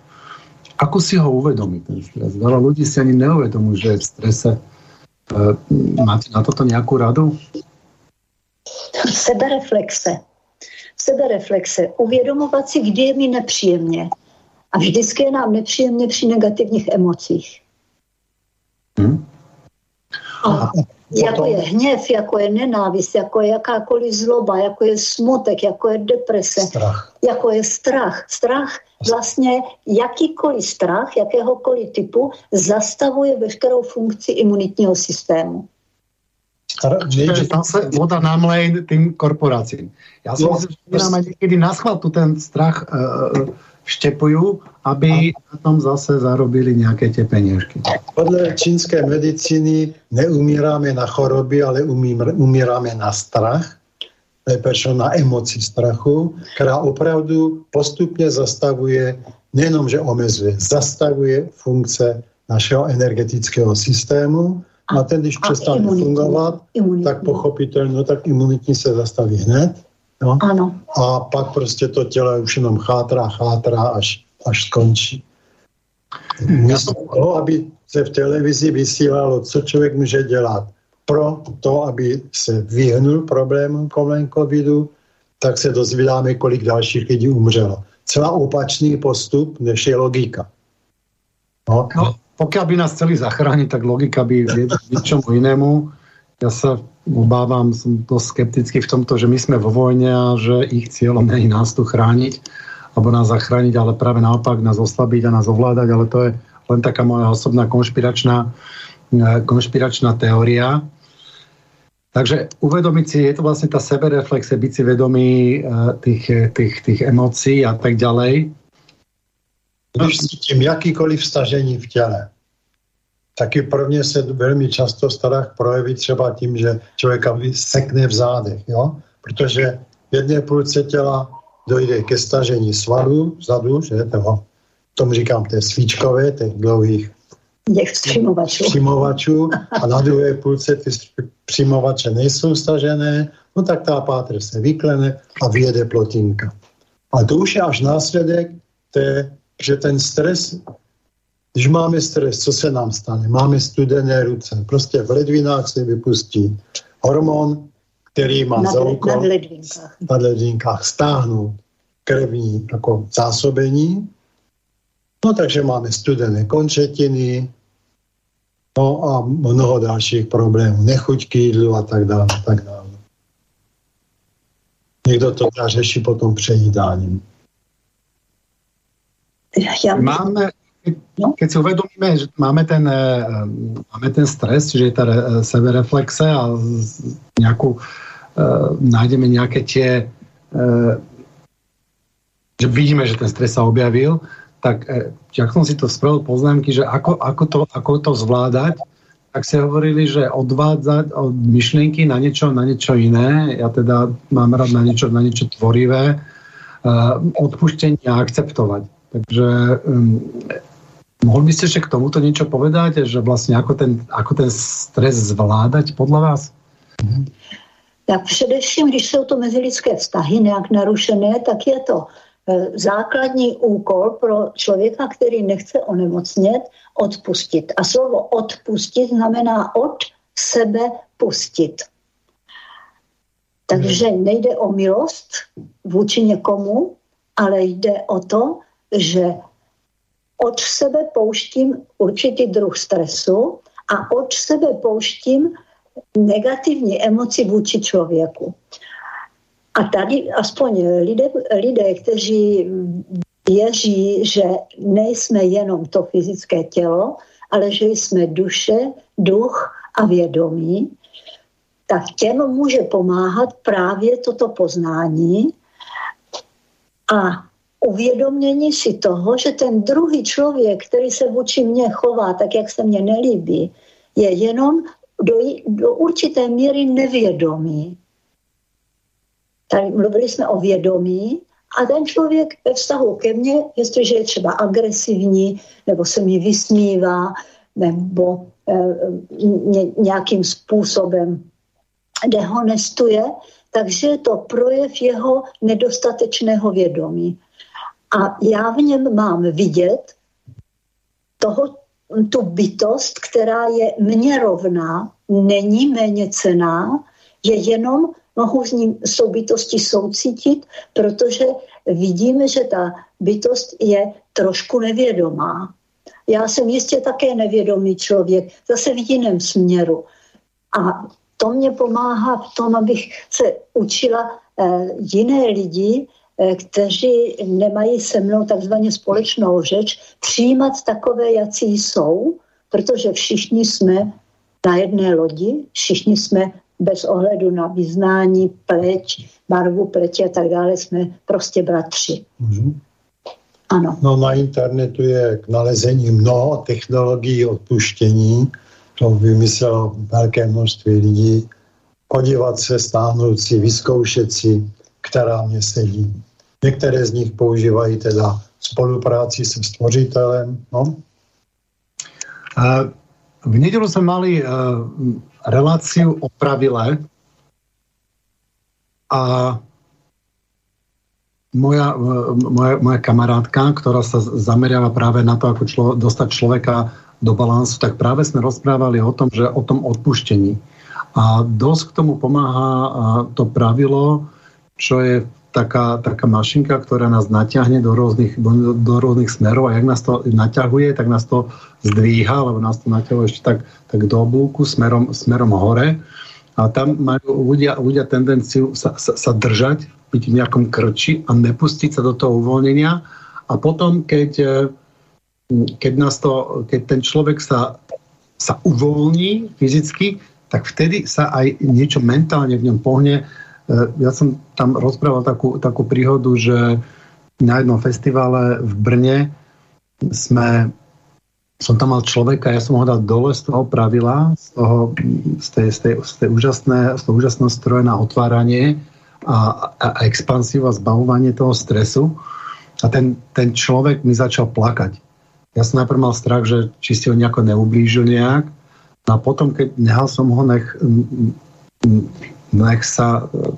Ako si ho uvedomí ten stres? Veľa ľudí si ani neuvedomí, že je v strese. E, máte na toto nejakú radu? Sebereflexe. Sebereflexe. Uvědomovat si, kdy je mi nepříjemně. A vždycky je nám nepříjemně při negativních emocích. Hmm? A jako je hněv, jako je nenávist, jako je jakákoliv zloba, jako je smutek, jako je deprese, strach. jako je strach. Strach vlastně jakýkoliv strach, jakéhokoliv typu, zastavuje veškerou funkci imunitního systému. Čiže tam se voda námlej tým korporacím. Já si no, myslím, že nám někdy na tu ten strach uh, aby na tom zase zarobili nějaké tie peniažky. Podle čínské medicíny neumíráme na choroby, ale umíráme na strach, na emoci strachu, která opravdu postupně zastavuje nejenom, že omezuje, zastavuje funkce našeho energetického systému a ten, když přestane fungovat, imunitní. tak pochopitelně, no, tak imunitní se zastaví hned. No? Ano. A pak prostě to tělo už jenom chátrá, chátrá, až, až skončí. Místo toho, aby se v televizi vysílalo, co člověk může dělat pro to, aby se vyhnul problémům kolem covidu, tak se dozvídáme, kolik dalších lidí umřelo. Celá opačný postup, než je logika. No. No, pokiaľ by nás chceli zachrániť, tak logika by viedla k ničomu inému. Ja sa obávam, som dosť skeptický v tomto, že my sme vo vojne a že ich nie je nás tu chrániť alebo nás zachrániť, ale práve naopak nás oslabiť a nás ovládať, ale to je len taká moja osobná konšpiračná, eh, konšpiračná teória. Takže uvedomiť si, je to vlastne tá sebereflexe, byť si vedomý eh, tých, tých, tých emócií a tak ďalej. Když cítím jakýkoliv stažení v těle, taky pro mě se velmi často strach projeví třeba tím, že člověka sekne v zádech, jo? protože v jedné půlce těla dojde ke stažení svalů vzadu, že toho, tomu říkám té svíčkové, těch dlouhých těch přimovačů. a na druhé půlce ty přimovače nejsou stažené, no tak ta pátr se vyklene a vyjede plotinka. A to už je až následek té že ten stres, když máme stres, co se nám stane? Máme studené ruce. Prostě v ledvinách se vypustí hormon, který má nad, za úkol nad ledvinkách. nad ledvinkách stáhnout krevní jako zásobení. No takže máme studené končetiny, no a mnoho dalších problémů, nechuť k jídlu a tak dále, a tak dále. Někdo to řeší potom přejídáním. Ja... Máme, no? keď si uvedomíme, že máme ten, eh, máme ten stres, že je tá sebereflexe a nejakú, eh, nájdeme nejaké tie, eh, že vidíme, že ten stres sa objavil, tak jak som si to spravil poznámky, že ako, ako, to, ako to zvládať, tak si hovorili, že odvádzať od myšlienky na niečo, na niečo iné. Ja teda mám rád na niečo, na niečo tvorivé. Odpuštenie a akceptovať takže um, mohol by ste ešte k tomuto niečo povedať, že vlastně ako ten, ako ten stres zvládať podle vás? Tak především, když jsou to mezilidské vztahy nějak narušené, tak je to e, základní úkol pro člověka, který nechce onemocnět, odpustit. A slovo odpustit znamená od sebe pustit. Takže nejde o milost vůči někomu, ale jde o to, že od sebe pouštím určitý druh stresu a od sebe pouštím negativní emoci vůči člověku. A tady aspoň lidé, lidé, kteří věří, že nejsme jenom to fyzické tělo, ale že jsme duše, duch a vědomí, tak těm může pomáhat právě toto poznání a uvědomění si toho, že ten druhý člověk, který se vůči mně chová tak, jak se mně nelíbí, je jenom do, do určité míry nevědomý. Tady mluvili jsme o vědomí a ten člověk ve vztahu ke mně, jestliže je třeba agresivní, nebo se mi vysmívá, nebo e, nějakým způsobem dehonestuje, takže je to projev jeho nedostatečného vědomí. A já v něm mám vidět toho, tu bytost, která je mně rovná, není méně cená, je jenom, mohu s, ním, s tou bytostí soucítit, protože vidíme, že ta bytost je trošku nevědomá. Já jsem jistě také nevědomý člověk, zase v jiném směru. A to mě pomáhá v tom, abych se učila eh, jiné lidi Eh, kteří nemají se mnou takzvaně společnou řeč, přijímat takové, jací jsou, protože všichni jsme na jedné lodi, všichni jsme bez ohledu na vyznání, pleť, barvu pleť a tak dále, jsme prostě bratři. Mm-hmm. Ano. No na internetu je k nalezení mnoho technologií odpuštění, to vymyslelo velké množství lidí, podívat se, stáhnout si, vyzkoušet si, která mě sedí. Některé z nich používají teda spolupráci se stvořitelem. No? V nedělu jsme mali reláciu o pravile a moja, moja, moja kamarátka, ktorá sa zameriava práve na to, ako člo, dostať človeka do balansu, tak práve sme rozprávali o tom, že o tom odpuštení. A dosť k tomu pomáha to pravilo, čo je taká, taká mašinka, ktorá nás naťahne do rôznych, do, do rôznych smerov a jak nás to naťahuje, tak nás to zdvíha, alebo nás to naťahuje ešte tak, tak do oblúku smerom, smerom hore. A tam majú ľudia, ľudia tendenciu sa, sa, sa držať byť v nejakom krči a nepustiť sa do toho uvoľnenia. A potom, keď, e, keď, nás to, keď ten človek sa, sa uvoľní fyzicky, tak vtedy sa aj niečo mentálne v ňom pohne. E, ja som tam rozprával takú, takú príhodu, že na jednom festivale v Brne sme som tam mal človeka, ja som ho dal dole z toho pravila, z, toho, z, tej, z, tej, z, tej úžasné, z toho úžasného stroje na otváranie a, a expansiu a zbavovanie toho stresu. A ten, ten človek mi začal plakať. Ja som najprv mal strach, že či si ho nejako neublížil nejak. A potom, keď nehal som ho, nech, nech sa e,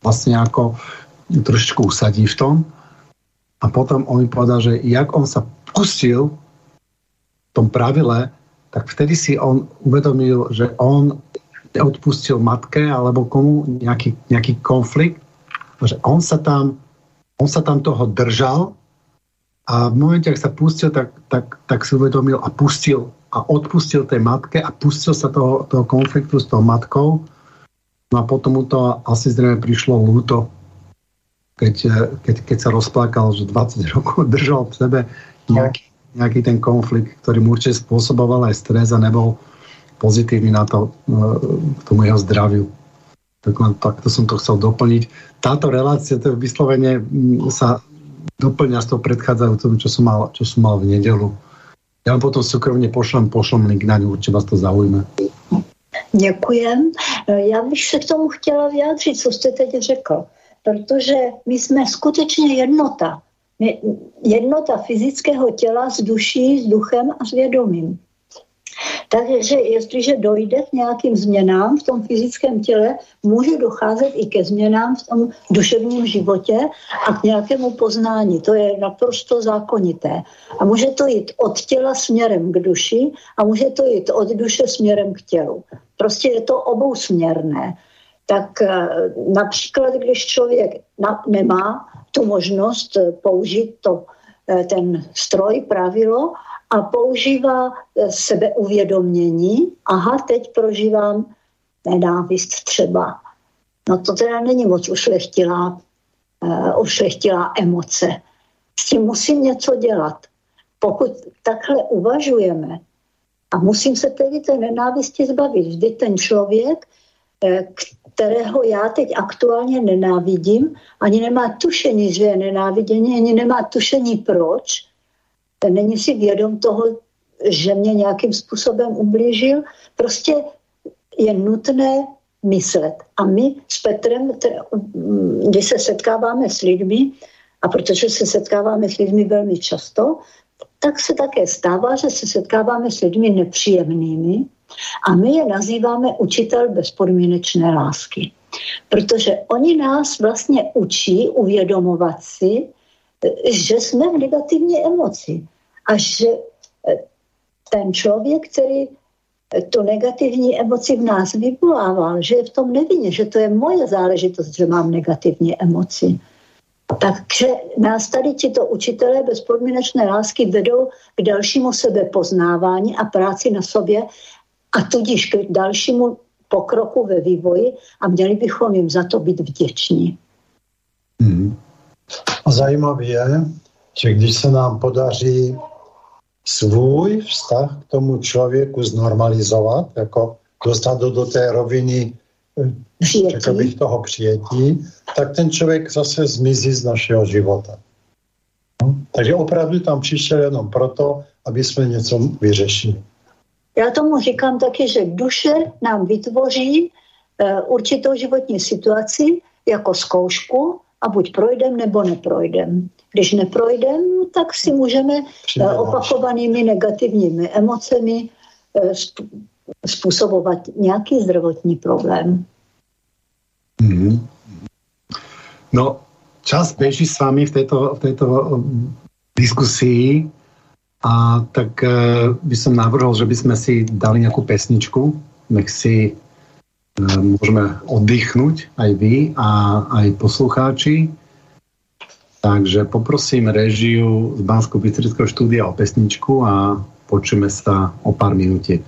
vlastne ako trošičku usadí v tom. A potom on mi povedal, že jak on sa pustil tom pravile, tak vtedy si on uvedomil, že on neodpustil matke alebo komu nejaký, nejaký konflikt, že on sa tam, on sa tam toho držal a v momente, ak sa pustil, tak, tak, tak si uvedomil a pustil a odpustil tej matke a pustil sa toho, toho konfliktu s tou matkou. No a potom mu to asi zrejme prišlo lúto, keď, keď, keď sa rozplakal, že 20 rokov držal v sebe nejaký, nejaký ten konflikt, ktorý mu určite spôsoboval aj stres a nebol, pozitívny na to, e, k tomu jeho zdraviu. Tak len takto som to chcel doplniť. Táto relácia, to je vyslovene sa doplňa s tou predchádzajúcou, čo som mal, čo som mal v nedelu. Já vám potom súkromně pošlem, pošlem link na ňu, určitě vás to zaujme. Děkujem. E, já bych se k tomu chtěla vyjádřit, co jste teď řekl, protože my jsme skutečně jednota. Jednota fyzického těla s duší, s duchem a s vědomím. Takže jestliže dojde k nějakým změnám v tom fyzickém těle, může docházet i ke změnám v tom duševním životě a k nějakému poznání. To je naprosto zákonité. A může to jít od těla směrem k duši a může to jít od duše směrem k tělu. Prostě je to obousměrné. Tak eh, například, když člověk nemá tu možnost eh, použít to, eh, ten stroj, pravilo, a používá eh, sebeuvědomění. Aha, teď prožívám nenávist třeba. No to teda není moc ušlechtilá, uh, ušlechtilá emoce. S tím musím něco dělat. Pokud takhle uvažujeme, a musím se tedy té nenávisti zbavit. Vždy ten člověk, kterého já teď aktuálně nenávidím, ani nemá tušení, že je nenávidění, ani nemá tušení proč, není si vědom toho, že mě nějakým způsobem ublížil. Prostě je nutné myslet. A my s Petrem, když se setkáváme s lidmi, a protože se setkáváme s lidmi velmi často, tak se také stává, že se setkáváme s lidmi nepříjemnými a my je nazýváme učitel bezpodmínečné lásky. Protože oni nás vlastně učí uvědomovat si, že jsme v negativní emoci a že e, ten člověk, který e, tu negativní emoci v nás vyvolával, že je v tom nevinně, že to je moje záležitost, že mám negativní emoci. Takže nás tady tito učitelé bezpodmínečné lásky vedou k dalšímu sebepoznávání a práci na sobě a tudíž k dalšímu pokroku ve vývoji a měli bychom jim za to být vděční. Hmm. A zajímavé je, že když se nám podaří svůj vztah k tomu člověku znormalizovat, jako dostat do, do té roviny eh, řekl bych toho přijetí, tak ten člověk zase zmizí z našeho života. No? Takže opravdu tam přišel jenom proto, aby jsme něco vyřešili. Já tomu říkám taky, že duše nám vytvoří uh, určitou životní situaci jako zkoušku a buď projdem nebo neprojdem. Když neprojdem, tak si můžeme eh, opakovanými negativními emocemi eh, způsobovat nějaký zdravotní problém. Mm-hmm. No, čas beží s vámi v této, v této diskusii a tak uh, by som navrhol, že by sme si dali nejakú pesničku, nech si uh, môžeme oddychnúť aj vy a aj poslucháči. Takže poprosím režiu z Bansko-Bystrického štúdia o pesničku a počujeme sa o pár minutiek.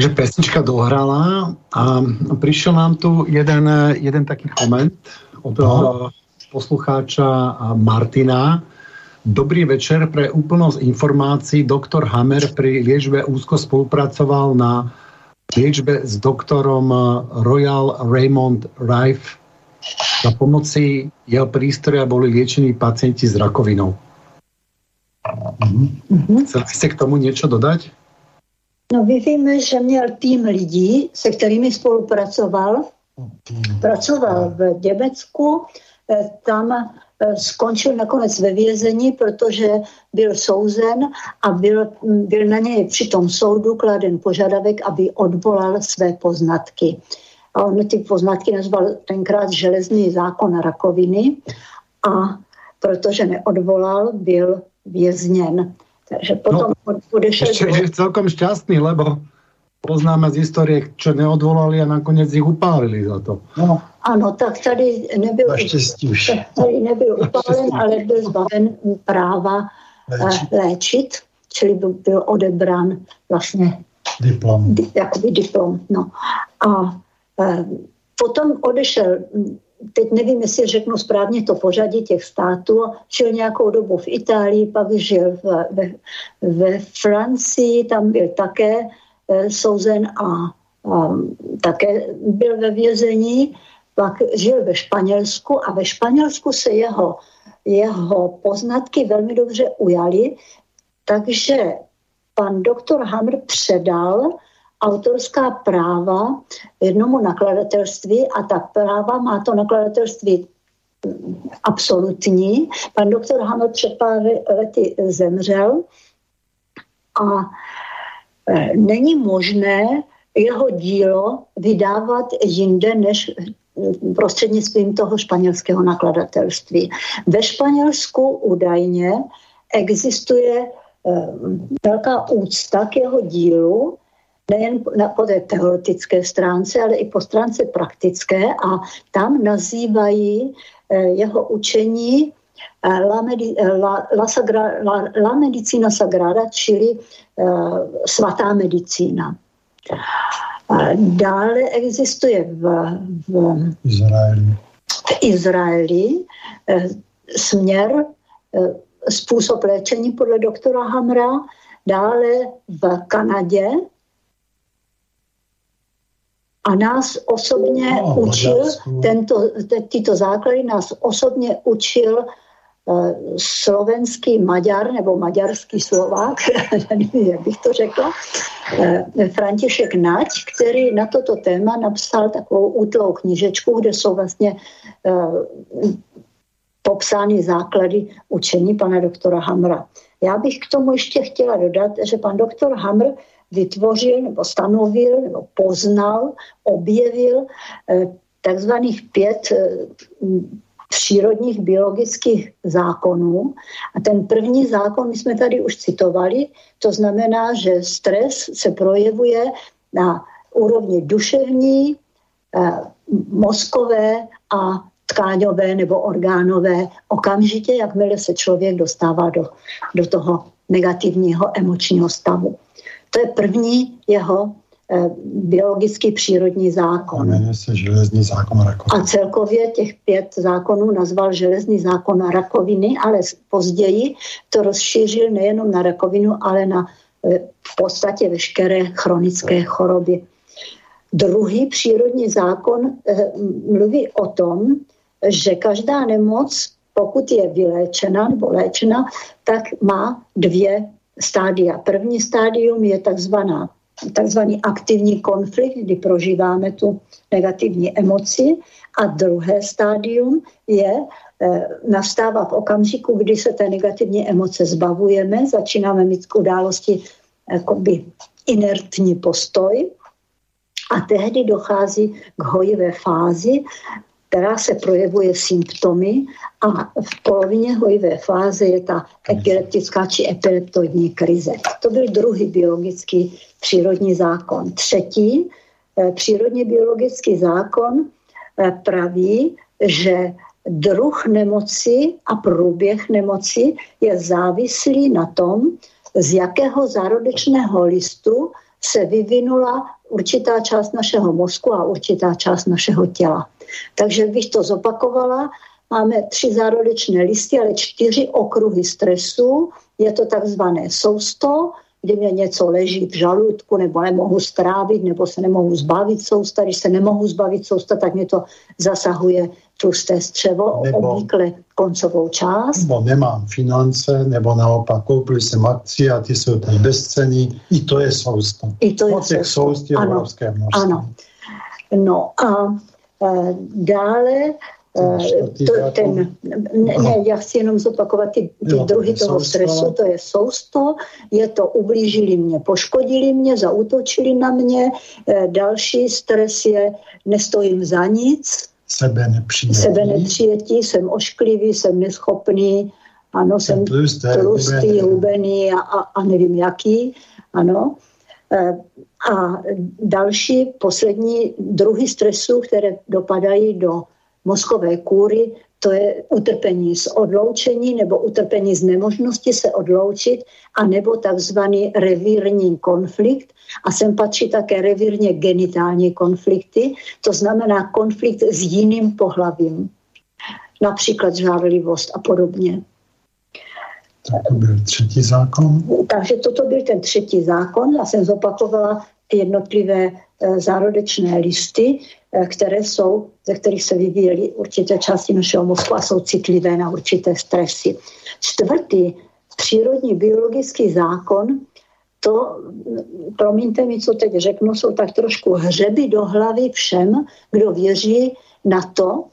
Takže pesnička dohrala a prišiel nám tu jeden, jeden taký koment od no. poslucháča Martina. Dobrý večer, pre úplnosť informácií doktor Hammer pri liečbe úzko spolupracoval na liečbe s doktorom Royal Raymond Rife. Za pomoci jeho prístroja boli liečení pacienti s rakovinou. Mm-hmm. Chceli ste k tomu niečo dodať? No my víme, že měl tým lidí, se kterými spolupracoval. Pracoval v Německu, eh, tam Eh, skončil nakonec ve vězení, protože byl souzen a byl, byl na něj při tom soudu kladen požadavek, aby odvolal své poznatky. A on ty poznatky nazval tenkrát železný zákon rakoviny a protože neodvolal, byl vězněn. Takže potom no, odešel... Ještě do... je celkom šťastný, lebo poznáme z historie, čo neodvolali a nakonec ich upálili za to. No. Ano, tak tady nebyl, už. Tady nebyl upálen, ale byl zbaven práva eh, léčit, léčit čili byl, byl odebrán vlastně diplom. Di, jakoby diplom. No. A e, potom odešel, teď nevím, jestli řeknu správně to pořadí těch států, žil nějakou dobu v Itálii, pak žil v, ve, ve Francii, tam byl také e, souzen a, a také byl ve vězení pak žil ve Španělsku a ve Španělsku se jeho, jeho poznatky velmi dobře ujaly, takže pan doktor Hamr předal autorská práva jednomu nakladatelství a ta práva má to nakladatelství absolutní. Pan doktor Hamr před pár lety zemřel a e, není možné jeho dílo vydávat jinde než prostřednictvím toho španělského nakladatelství. Ve Španělsku údajně existuje eh, velká úcta k jeho dílu, nejen po té teoretické stránce, ale i po stránce praktické a tam nazývají eh, jeho učení eh, La, medi, la, la, sagra, la, la medicina sagrada, čili uh, svatá medicína. Dále existuje v, v Izraeli, v Izraeli eh, směr, eh, způsob léčení podle doktora Hamra, dále v Kanadě a nás osobně no, učil, tento, tyto základy nás osobně učil Eh, slovenský Maďar nebo maďarský Slovák, jak bych to řekla, eh, František Nať, který na toto téma napsal takovou útlou knižečku, kde jsou vlastně eh, popsány základy učení pana doktora Hamra. Já bych k tomu ještě chtěla dodat, že pan doktor Hamr vytvořil nebo stanovil nebo poznal, objevil takzvaných pět přírodních biologických zákonů. A ten první zákon, my jsme tady už citovali, to znamená, že stres se projevuje na úrovni duševní, eh, mozkové a tkáňové nebo orgánové okamžitě, jakmile se člověk dostává do, do toho negativního emočního stavu. To je první jeho Eh, biologický přírodní zákon. Jmenuje se železný zákon rakoviny. A celkově těch pět zákonů nazval železný zákon rakoviny, ale později to rozšířil nejenom na rakovinu, ale na eh, v podstatě veškeré chronické choroby. Druhý přírodní zákon eh, mluví o tom, že každá nemoc, pokud je vyléčena nebo léčena, tak má dvě stádia. První stádium je takzvaná takzvaný aktivní konflikt, kdy prožíváme tu negativní emoci a druhé stádium je, e, nastává v okamžiku, kdy se té negativní emoce zbavujeme, začínáme mít k události jakoby inertní postoj a tehdy dochází k hojivé fázi, která se projevuje symptomy a v polovině hojivé fáze je ta epileptická či epileptoidní krize. To byl druhý biologický přírodní zákon. Třetí eh, přírodně biologický zákon eh, praví, že druh nemoci a průběh nemoci je závislý na tom, z jakého zárodečného listu se vyvinula určitá část našeho mozku a určitá část našeho těla. Takže bych to zopakovala, máme tři zárodečné listy, ale čtyři okruhy stresu. Je to takzvané sousto, kdy mě něco leží v žaludku, nebo nemohu strávit, nebo se nemohu zbavit sousta. Když se nemohu zbavit sousta, tak mě to zasahuje tlusté střevo, nebo, obvykle koncovou část. Nebo nemám finance, nebo naopak koupil jsem akci a ty jsou teď bezcený. I to je sousta. I to je no, těch soust je ano, množství. Ano. No a dále to, ten, ne, ne, já chci jenom zopakovat ty, ty jo, druhy toho sousto. stresu, to je sousto, je to ublížili mě, poškodili mě, zautočili na mě, další stres je nestojím za nic, sebe nepřijetí, sebe nepřijetí jsem ošklivý, jsem neschopný, ano, jsem tlustý, hubený. a, a, a nevím jaký, ano. A další, poslední druhy stresu, které dopadají do mozkové kůry, to je utrpení z odloučení nebo utrpení z nemožnosti se odloučit a nebo takzvaný revírní konflikt. A sem patří také revírně genitální konflikty, to znamená konflikt s jiným pohlavím, například žárlivost a podobně. To byl třetí zákon. Takže toto byl ten třetí zákon. Já jsem zopakovala ty jednotlivé eh, zárodečné listy, eh, které jsou, ze kterých se vyvíjely určité části našeho mozku a jsou citlivé na určité stresy. Čtvrtý přírodní biologický zákon, to, promiňte mi, co teď řeknu, jsou tak trošku hřeby do hlavy všem, kdo věří na to,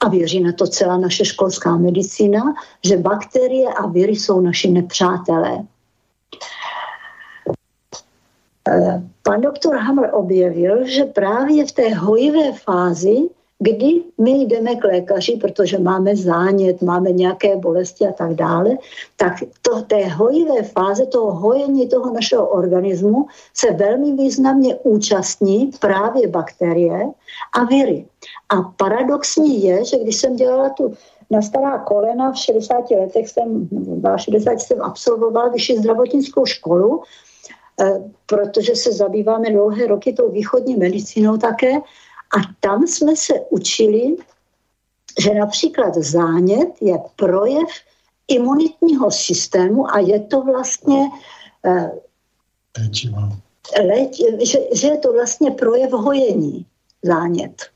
a věří na to celá naše školská medicína, že bakterie a viry jsou naši nepřátelé. Eh, pan doktor Hammer objevil, že právě v té hojivé fázi, kdy my jdeme k lékaři, protože máme zánět, máme nějaké bolesti a tak dále, tak to, té hojivé fáze, toho hojení toho našeho organismu se velmi významně účastní právě bakterie a viry. A paradoxní je, že když jsem dělala tu na stará kolena v 60 letech jsem, v 60 jsem absolvovala vyšší zdravotnickou školu, eh, protože se zabýváme dlouhé roky tou východní medicínou také. A tam jsme se učili, že například zánět je projev imunitního systému a je to vlastně eh, Leč, že, že je to vlastně projev hojení zánět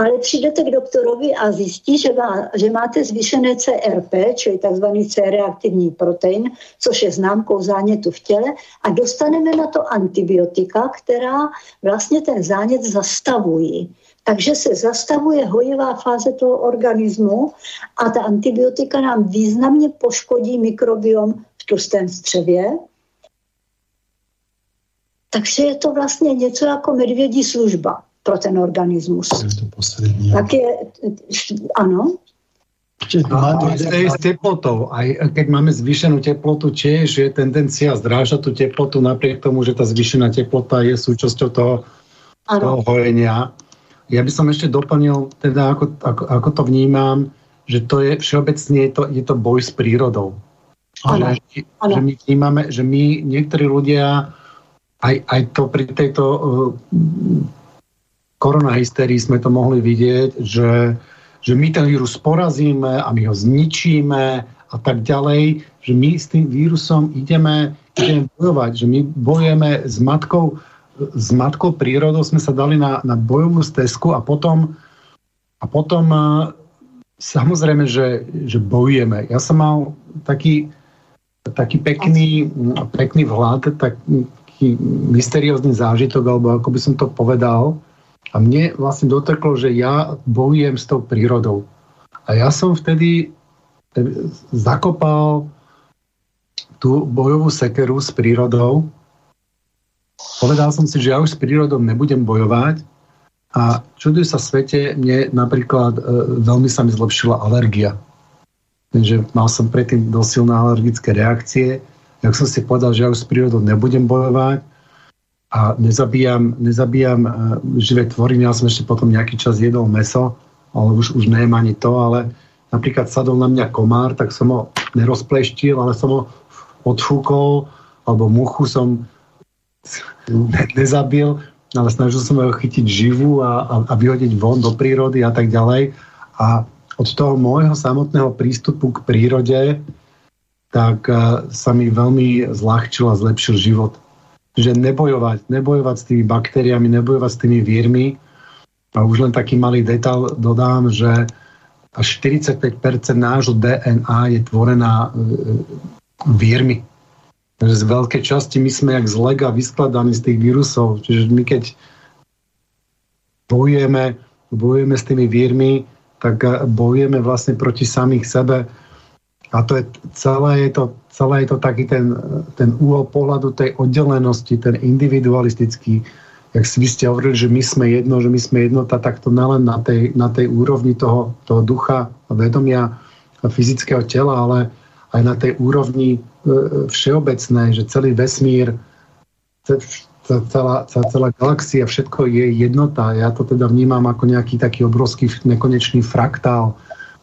ale přijdete k doktorovi a zjistí, že, má, že máte zvýšené CRP, čili tzv. C-reaktivní protein, což je známkou zánětu v těle a dostaneme na to antibiotika, která vlastně ten zánět zastavují. Takže se zastavuje hojivá fáze toho organismu a ta antibiotika nám významně poškodí mikrobiom v tlustém střevě. Takže je to vlastně něco jako medvědí služba pro ten organismus. Je to poslední. Tak je, ano. A aj s teplotou, aj keď máme zvýšenú teplotu, tiež je tendencia zdrážať tú teplotu napriek tomu, že tá zvýšená teplota je súčasťou toho, toho hojenia. Ja by som ešte doplnil, teda ako, ako, ako to vnímam, že to je všeobecne je to, je to boj s prírodou. Ano. Že, ano. že my vnímame, že my niektorí ľudia aj, aj to pri tejto uh, koronahysterii sme to mohli vidieť, že, že my ten vírus porazíme a my ho zničíme a tak ďalej, že my s tým vírusom ideme, ideme bojovať, že my bojujeme s matkou, s matkou prírodou, sme sa dali na, na bojovú stezku a potom, a potom samozrejme, že, že bojujeme. Ja som mal taký, taký pekný, pekný vhľad, taký mysteriózny zážitok, alebo ako by som to povedal, a mne vlastne doteklo, že ja bojujem s tou prírodou. A ja som vtedy eh, zakopal tú bojovú sekeru s prírodou. Povedal som si, že ja už s prírodou nebudem bojovať a čuduj sa svete, mne napríklad e, veľmi sa mi zlepšila alergia. Takže mal som predtým dosilné alergické reakcie. Jak som si povedal, že ja už s prírodou nebudem bojovať, a nezabíjam, nezabíjam uh, živé tvoriny. Ja som ešte potom nejaký čas jedol meso, ale už, už neviem ani to, ale napríklad sadol na mňa komár, tak som ho nerozpleštil, ale som ho odfúkol, alebo muchu som ne, nezabil, ale snažil som ho chytiť živú a, a, a vyhodiť von do prírody a tak ďalej. A od toho môjho samotného prístupu k prírode tak uh, sa mi veľmi zľahčil a zlepšil život že nebojovať, nebojovať s tými baktériami, nebojovať s tými vírmi. A už len taký malý detail dodám, že až 45% nášho DNA je tvorená e, vírmi. Takže z veľkej časti my sme jak z lega vyskladaní z tých vírusov. Čiže my keď bojujeme, bojujeme s tými vírmi, tak bojujeme vlastne proti samých sebe. A to je, celé, je to, celé je to taký ten, ten úhol pohľadu tej oddelenosti, ten individualistický, jak si vy ste hovorili, že my sme jedno, že my sme jednota, tak to nelen na tej, na tej úrovni toho, toho ducha, vedomia, fyzického tela, ale aj na tej úrovni e, všeobecnej, že celý vesmír, celá, celá, celá galaxia, všetko je jednota. Ja to teda vnímam ako nejaký taký obrovský nekonečný fraktál,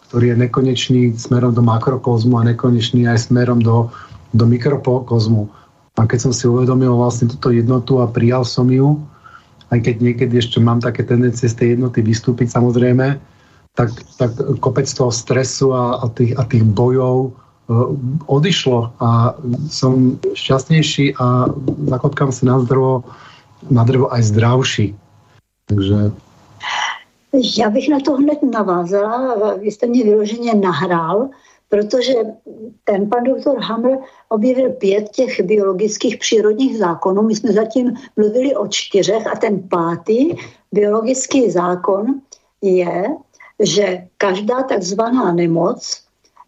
ktorý je nekonečný smerom do makrokozmu a nekonečný aj smerom do, do mikrokozmu. A keď som si uvedomil vlastne túto jednotu a prijal som ju, aj keď niekedy ešte mám také tendencie z tej jednoty vystúpiť samozrejme, tak, tak kopec toho stresu a, a, tých, a tých bojov uh, odišlo a som šťastnejší a zakotkám si na drevo, na drevo aj zdravší. Takže já bych na to hned navázala, vy jste mě vyloženě nahrál, protože ten pan doktor Hammer objevil pět těch biologických přírodních zákonů. My jsme zatím mluvili o čtyřech a ten pátý biologický zákon je, že každá takzvaná nemoc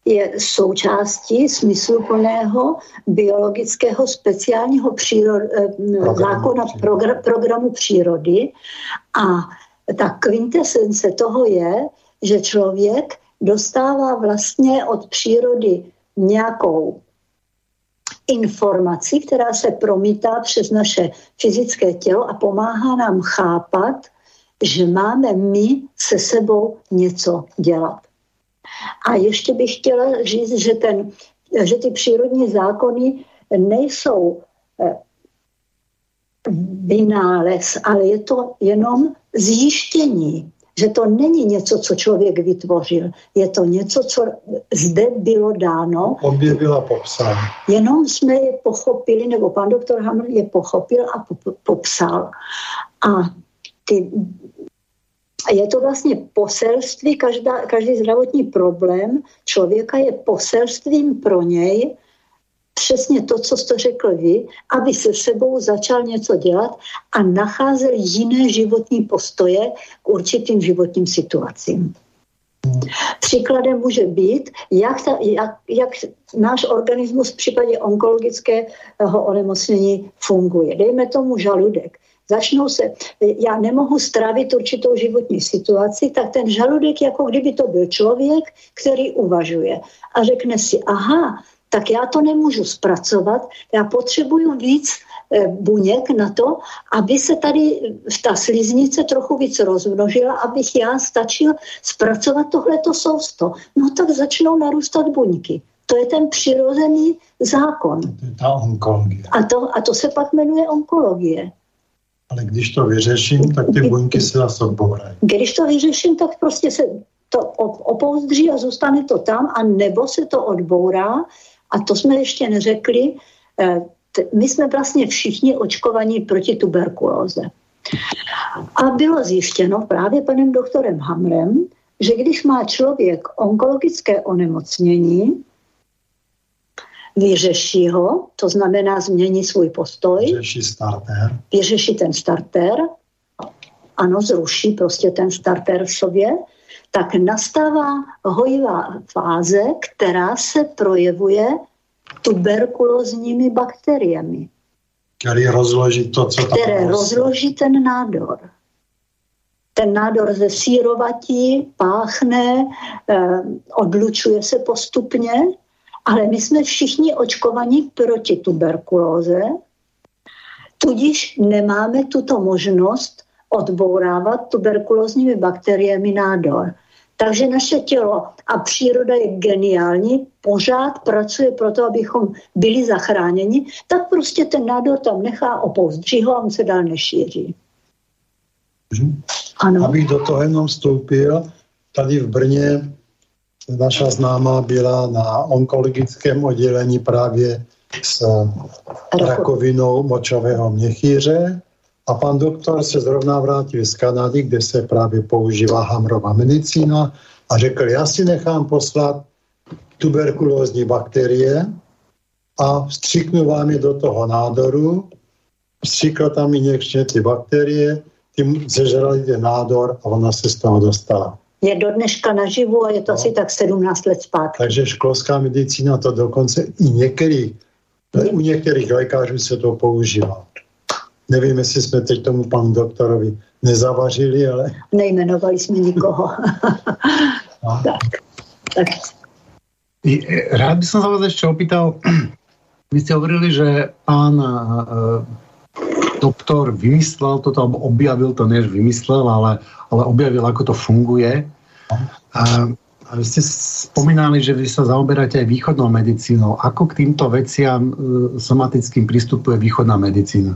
je součástí smysluplného biologického speciálního přírod, eh, zákona progr, programu přírody a ta kvintesence toho je, že člověk dostává vlastně od přírody nějakou informaci, která se promítá přes naše fyzické tělo a pomáhá nám chápat, že máme my se sebou něco dělat. A ještě bych chtěla říct, že, ten, že ty přírodní zákony nejsou eh, vynález, ale je to jenom zjištění že to není něco, co člověk vytvořil, je to něco, co zde bylo dáno. Objevila popsal. Jenom jsme je pochopili, nebo pan doktor Hammer je pochopil a popsal. A ty, je to vlastně poselství, každá, každý zdravotní problém člověka je poselstvím pro něj, přesně to, co jste řekl vy, aby se sebou začal něco dělat a nacházel jiné životní postoje k určitým životním situacím. Příkladem může být, jak, ta, jak, jak náš organismus v případě onkologického onemocnění funguje. Dejme tomu žaludek. Začnou se, já nemohu stravit určitou životní situaci, tak ten žaludek, jako kdyby to byl člověk, který uvažuje a řekne si, aha, tak já to nemůžu zpracovat, já potřebuju víc eh, buněk na to, aby se tady ta sliznice trochu víc rozmnožila, abych já stačil zpracovat tohleto sousto. No tak začnou narůstat buňky. To je ten přirozený zákon. To je ta onkologie. A to, a to se pak jmenuje onkologie. Ale když to vyřeším, tak ty buňky se zase odbourají. Když to vyřeším, tak prostě se to opouzdří a zůstane to tam, a nebo se to odbourá a to jsme ještě neřekli, eh, my jsme vlastně všichni očkovaní proti tuberkulóze. A bylo zjištěno právě panem doktorem Hamrem, že když má člověk onkologické onemocnění, vyřeší ho, to znamená změní svůj postoj. Vyřeší starter. Vyřeší ten starter, ano, zruší prostě ten starter v sobě, tak nastává hojivá fáze, která se projevuje tuberkulózními bakteriemi. Který rozloží to, co tam Které rozloží ten nádor. Ten nádor ze sírovatí páchne, eh, odlučuje se postupně, ale my jsme všichni očkovaní proti tuberkulóze, tudíž nemáme tuto možnost odbourávat tuberkulózními bakteriemi nádor. Takže naše tělo a příroda je geniální, pořád pracuje pro to, abychom byli zachráněni, tak prostě ten nádor tam nechá opouzdří ho a on se dál nešíří. Ano. Abych do toho jenom vstoupil, tady v Brně naša známá byla na onkologickém oddělení právě s rakovinou močového měchýře a pan doktor se zrovna vrátil z Kanady, kde se právě používá hamrová medicína a řekl, já si nechám poslat tuberkulózní bakterie a vstřiknu vám je do toho nádoru, vstřikl tam injekčně ty bakterie, tím zežrali ten nádor a ona se z toho dostala. Je do dneška naživu a je to no. asi tak 17 let zpátky. Takže školská medicína to dokonce i některých, u některých lékařů se to používá. Nevím, jestli jsme teď tomu panu doktorovi nezavařili, ale... Nejmenovali jsme nikoho. tak. tak. Rád by som sa vás ešte opýtal, vy ste hovorili, že pán uh, doktor vymyslel toto, alebo objavil to, než vymyslel, ale, ale objavil, ako to funguje. A, a vy ste spomínali, že vy sa zaoberáte aj východnou medicínou. Ako k týmto veciam uh, somatickým pristupuje východná medicína?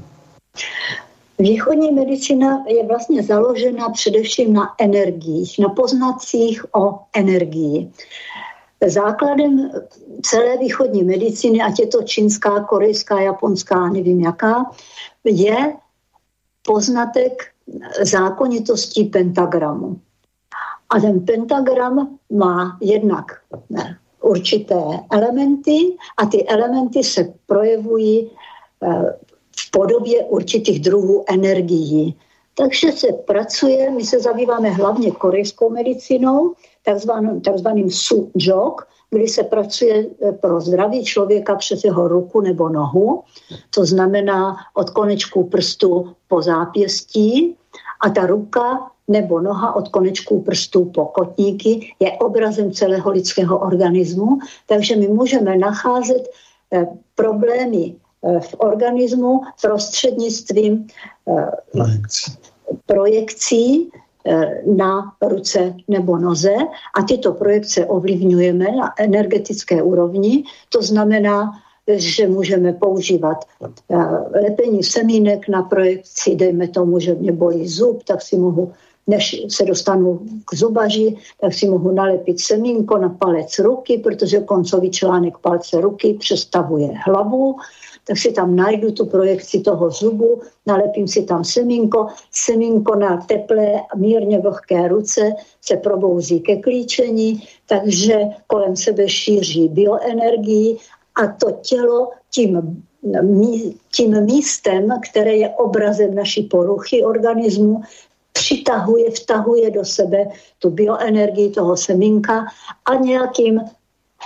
Východní medicína je vlastně založena především na energiích, na poznacích o energii. Základem celé východní medicíny, ať je to čínská, korejská, japonská, nevím jaká, je poznatek zákonitostí pentagramu. A ten pentagram má jednak určité elementy a ty elementy se projevují eh, v podobě určitých druhů energií. Takže se pracuje, my se zabýváme hlavně korejskou medicínou, takzvaným, takzvaným su-jok, kdy se pracuje eh, pro zdraví člověka přes jeho ruku nebo nohu, to znamená od konečků prstu po zápěstí a ta ruka nebo noha od konečků prstů po kotníky je obrazem celého lidského organismu, takže my můžeme nacházet eh, problémy v organismu prostřednictvím projekcí Eh, na ruce nebo noze. A tyto projekce ovlivňujeme na energetické úrovni. To znamená, že můžeme používat eh, lepení semínek na projekci, dejme tomu, že mě bolí zub, tak si mohu než se dostanu k zubaři, tak si mohu nalepit semínko na palec ruky, protože koncový článek palce ruky přestavuje hlavu tak si tam najdu tu projekci toho zubu, nalepím si tam semínko, semínko na teplé, mírně vlhké ruce se probouzí ke klíčení, takže kolem sebe šíří bioenergii a to tělo tím, tím místem, které je obrazem naší poruchy organismu, přitahuje, vtahuje do sebe tu bioenergii toho semínka a nějakým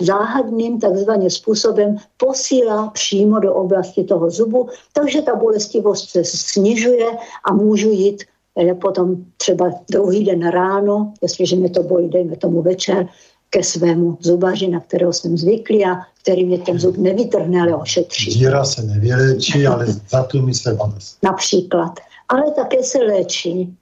záhadným takzvaně způsobem posílá přímo do oblasti toho zubu, takže ta bolestivost se snižuje a můžu jít eh, potom třeba druhý den ráno, jestliže mě to bolí, dejme tomu večer, ke svému zubaři, na kterého jsem zvyklý a který mě ten zub nevytrhne, ale ošetří. Díra se nevyléčí, ale zatlumí se bolest. Například. Ale také se léčí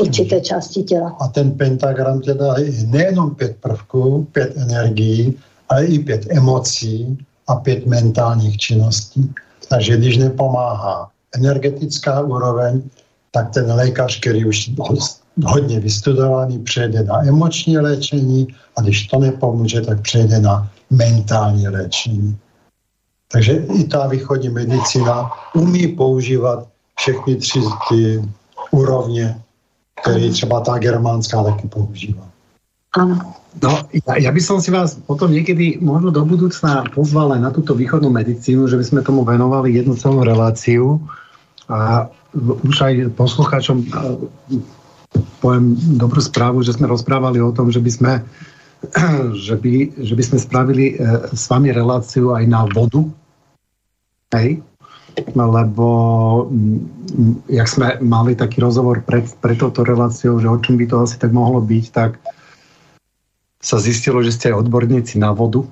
určité části těla. A ten pentagram teda je nejenom pět prvků, pět energií, ale i pět emocí a pět mentálních činností. Takže když nepomáhá energetická úroveň, tak ten lékař, který už hodně vystudovaný, přejde na emoční léčení a když to nepomůže, tak přejde na mentální léčení. Takže i ta východní medicína umí používat všechny tři ty úrovně který třeba ta germánská taky používá. Ano. No, ja, ja by som si vás potom niekedy možno do budúcna pozval aj na túto východnú medicínu, že by sme tomu venovali jednu celú reláciu a už aj poslucháčom poviem dobrú správu, že sme rozprávali o tom, že by sme, že by, že by sme spravili e, s vami reláciu aj na vodu. Hej? Lebo mm, jak sme mali taký rozhovor pred, pred touto reláciou, že o čom by to asi tak mohlo byť, tak sa zistilo, že ste aj odborníci na vodu.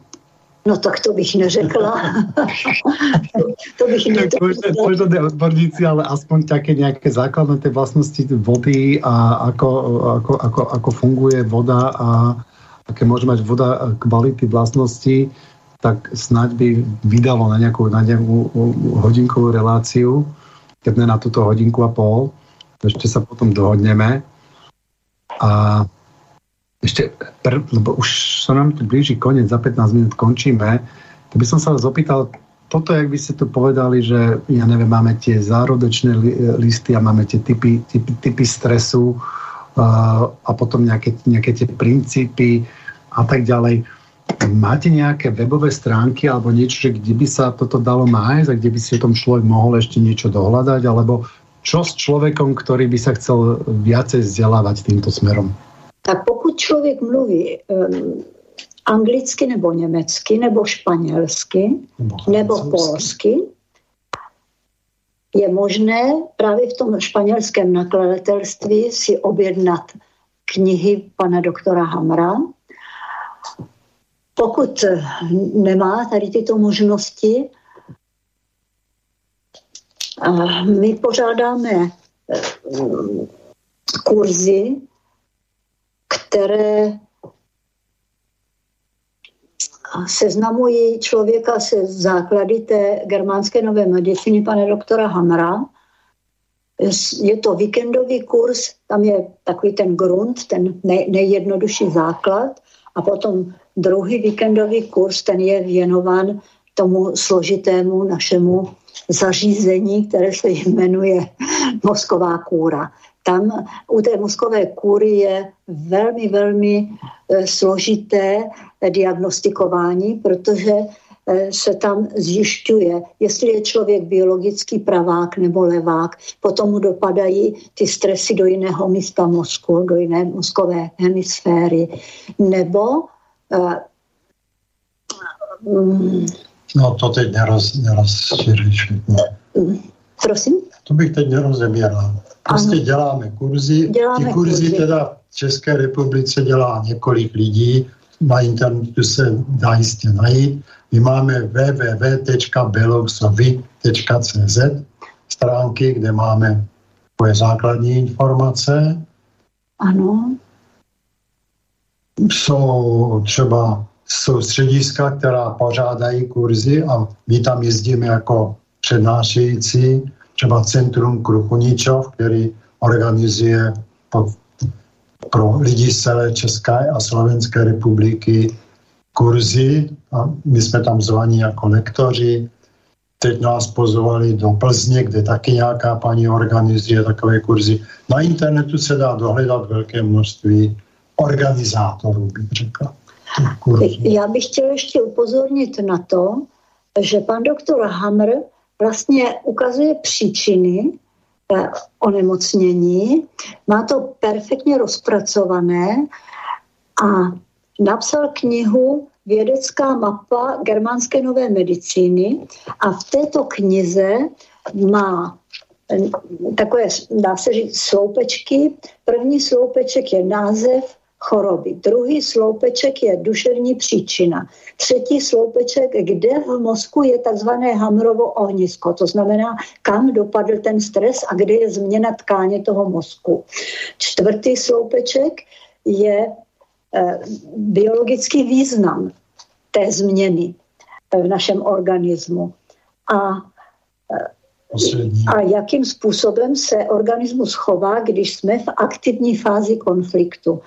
No tak to bych neřekla. to bych neřekla. Možno ne odborníci, ale aspoň také nejaké základné tie vlastnosti vody a ako, ako, ako, ako funguje voda a aké môže mať voda kvality vlastnosti tak snáď by vydalo na nejakú, na nejakú hodinkovú reláciu, keď ne na túto hodinku a pol. Ešte sa potom dohodneme. A ešte, lebo už sa nám tu blíži koniec, za 15 minút končíme, tak by som sa vás opýtal, toto, jak by ste tu povedali, že ja neviem, máme tie zárodečné listy a máme tie typy, typy, typy stresu uh, a potom nejaké, nejaké tie princípy a tak ďalej Máte nejaké webové stránky alebo niečo, že kde by sa toto dalo nájsť a kde by si o tom človek mohol ešte niečo dohľadať, alebo čo s človekom, ktorý by sa chcel viacej vzdelávať týmto smerom? Tak pokud člověk mluví um, anglicky nebo německy nebo španělsky nebo, nebo polsky, je možné právě v tom španělském nakladatelství si objednat knihy pana doktora Hamra. Pokud nemá tady tyto možnosti, my pořádáme eh, kurzy, které seznamují člověka se základy té germánské nové medicíny pana doktora Hamra. Je to víkendový kurz, tam je takový ten grunt, ten nej, nejjednodušší základ a potom druhý víkendový kurz, ten je věnován tomu složitému našemu zařízení, které se jmenuje mozková kůra. Tam u té mozkové kůry je velmi, velmi e, složité diagnostikování, protože se tam zjišťuje, jestli je člověk biologický pravák nebo levák, potom mu dopadají ty stresy do jiného místa mozku, do jiné mozkové hemisféry, nebo uh, um, No to teď neroz, nerozšiříš. Prosím? To bych teď nerozebíral. Prostě ano. děláme kurzy. Děláme Ty kurzy, kurzy teda v České republice dělá několik lidí. Na internetu se dá jistě najít. My máme www.beloxovi.cz stránky, kde máme tvoje základní informace. Ano. Jsou třeba jsou střediska, která pořádají kurzy a my tam jezdíme jako přednášející, třeba Centrum Kruchuničov, který organizuje pro lidi z celé České a Slovenské republiky kurzy a my jsme tam zvaní jako lektoři. Teď nás pozvali do Plzně, kde taky nějaká paní organizuje takové kurzy. Na internetu se dá dohledat velké množství organizátorů, bych řekl. Já bych chtěl ještě upozornit na to, že pan doktor Hamr vlastně ukazuje příčiny onemocnění, má to perfektně rozpracované a napsal knihu Vědecká mapa germánské nové medicíny a v této knize má eh, takové, dá se říct, sloupečky. První sloupeček je název choroby. Druhý sloupeček je duševní příčina. Třetí sloupeček, kde v mozku je takzvané Hamrovo ohnisko, to znamená, kam dopadl ten stres a kde je změna tkáně toho mozku. Čtvrtý sloupeček je eh, biologický význam té změny v našem organismu. A eh, Poslední. A jakým způsobem se organismus chová, když jsme v aktivní fázi konfliktu.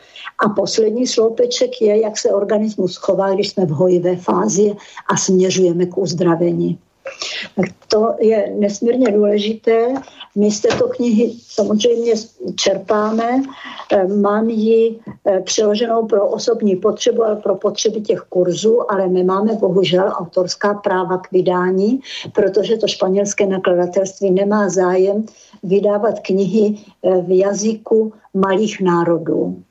A poslední sloupeček je, jak se organismus chová, když jsme v hojivé fázi a směřujeme k uzdravení. To je nesmírně důležité. My z této knihy samozřejmě čerpáme. Eh, mám ji eh, přeloženou pro osobní potřebu, ale pro potřeby těch kurzů, ale nemáme bohužel autorská práva k vydání, protože to španělské nakladatelství nemá zájem vydávat knihy eh, v jazyku malých národů.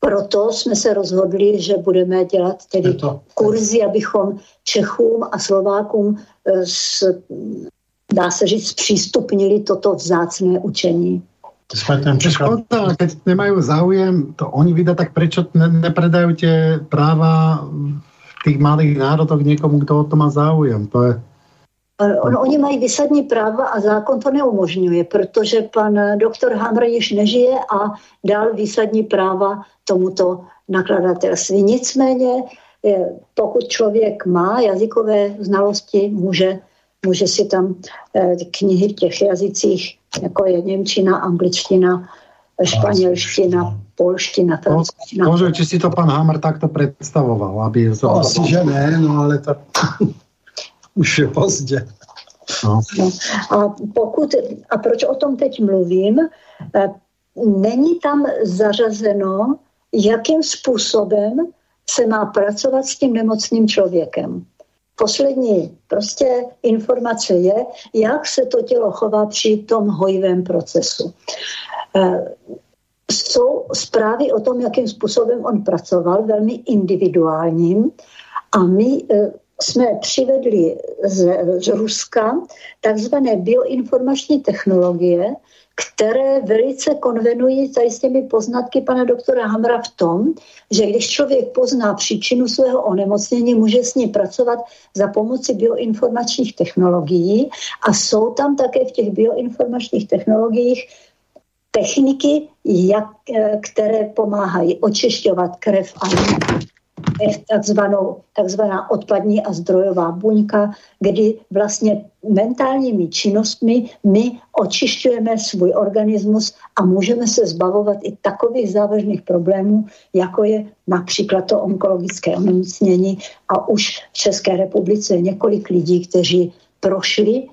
Proto jsme se rozhodli, že budeme dělat tedy to... kurzy, abychom Čechům a Slovákům eh, s, dá se říct, zpřístupnili toto vzácné učení. Škoda, keď nemajú záujem to oni vydať, tak prečo ne, nepredajú tie práva v tých malých národoch niekomu, kto o to má záujem? To je... On, oni mají vysadní práva a zákon to neumožňuje, protože pan doktor Hamr již nežije a dal výsadní práva tomuto nakladatelství. Nicméně, pokud člověk má jazykové znalosti, může, může si tam eh, knihy v těch jazycích, jako je Němčina, angličtina, španělština, polština, francouzština. Možná, či si to pan Hamr takto představoval, aby... Asi, že ne, no ale to už je pozdě. No. No. A, pokud, a proč o tom teď mluvím? Eh, není tam zařazeno, jakým způsobem se má pracovat s tím nemocným člověkem. poslední prostě informace je, jak se to tělo chová při tom hojivém procesu. Eh, jsou zprávy o tom, jakým způsobem on pracoval, velmi individuálním a my eh, jsme přivedli z, z Ruska takzvané bioinformační technologie, které velice konvenují tady s těmi poznatky pana doktora Hamra v tom, že když člověk pozná příčinu svého onemocnění, může s ní pracovat za pomoci bioinformačních technologií a jsou tam také v těch bioinformačních technologiích techniky, jak, eh, které pomáhají očišťovat krev a takzvanou, takzvaná odpadní a zdrojová buňka, kdy vlastně mentálními činnostmi my očišťujeme svůj organismus a můžeme se zbavovat i takových závažných problémů, jako je například to onkologické onemocnění a už v České republice je několik lidí, kteří prošli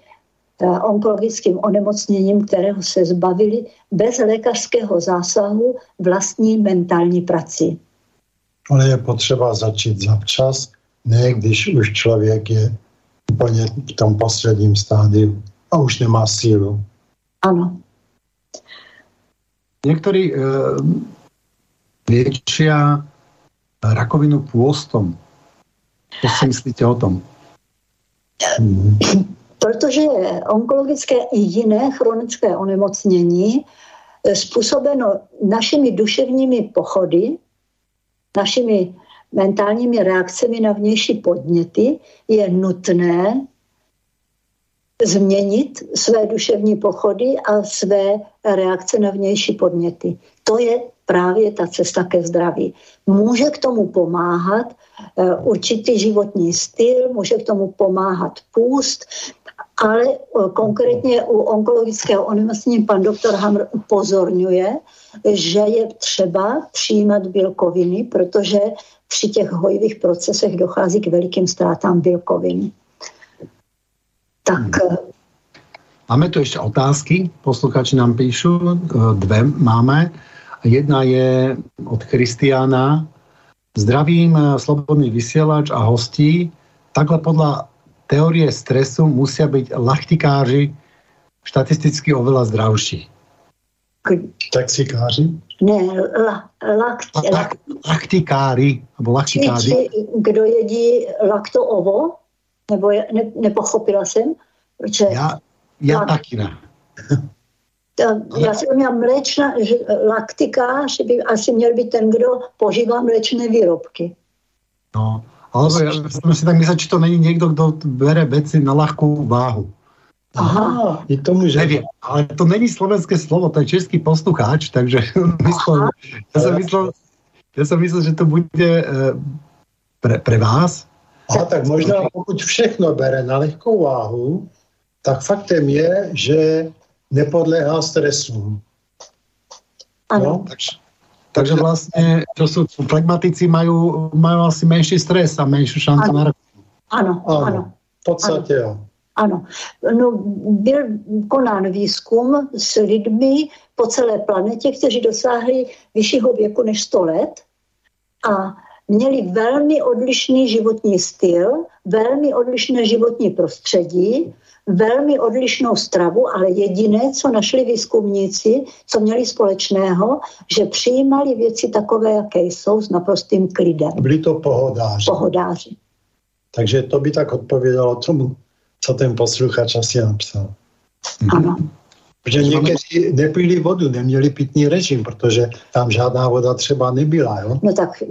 eh, onkologickým onemocněním, kterého se zbavili bez lékařského zásahu vlastní mentální prací ale je potřeba začít zavčas, ne když už člověk je úplně v tom posledním stádiu a už nemá sílu. Ano. Někteří uh, liečia rakovinu půstom. Co si myslíte o tom? Protože onkologické i jiné chronické onemocnění eh, způsobeno našimi duševními pochody, našimi mentálními reakcemi na vnější podněty, je nutné změnit své duševní pochody a své reakce na vnější podněty. To je právě ta cesta ke zdraví. Může k tomu pomáhat eh, určitý životní styl, může k tomu pomáhat půst, ale eh, konkrétně u onkologického onemocnění pan doktor Hamr upozorňuje, že je třeba přijímat bílkoviny, protože při těch hojivých procesech dochází k velikým ztrátám bílkovin. Tak... Hmm. Máme tu ještě otázky, posluchači nám píšu, eh, dvě máme. Jedna je od Kristiána. Zdravím eh, slobodný vysielač a hostí. Takhle podľa teórie stresu musia byť lachtikáři štatisticky oveľa zdravší. Taxikáři? Ne, la, lakt, la, laktikáři, nebo laktikáři. Či, či, kdo jedí lakto ovo? Nebo je, ne, nepochopila jsem? Protože já, já lak, taky ne. já jsem měla mléčná, že laktikář by asi měl být ten, kdo požívá mléčné výrobky. No, ale já jsem si tak myslel, že to není někdo, kdo bere věci na lehkou váhu. Aha, i to může. Nevím, ale to není slovenské slovo, to je český poslucháč, takže myslel, já jsem myslel, já jsem myslel, že to bude uh, pre, pre vás. Aha, tak možná pokud všechno bere na lehkou váhu, tak faktem je, že nepodléhá stresu. Ano. No? Takže, takže vlastně, to jsou pragmatici, mají, mají asi menší stres a menší šanci na rakovinu. Ano, ano, ano. V podstatě jo. Ano, no, byl konán výzkum s lidmi po celé planetě, kteří dosáhli vyššího věku než 100 let a měli velmi odlišný životní styl, velmi odlišné životní prostředí, velmi odlišnou stravu, ale jediné, co našli výzkumníci, co měli společného, že přijímali věci takové, jaké jsou, s naprostým klidem. Byli to pohodáři. Pohodáři. Takže to by tak odpovědalo tomu, co ten posluchač asi napsal. Ano. Protože někteří nepili vodu, neměli pitný režim, protože tam žádná voda třeba nebyla. Jo? No tak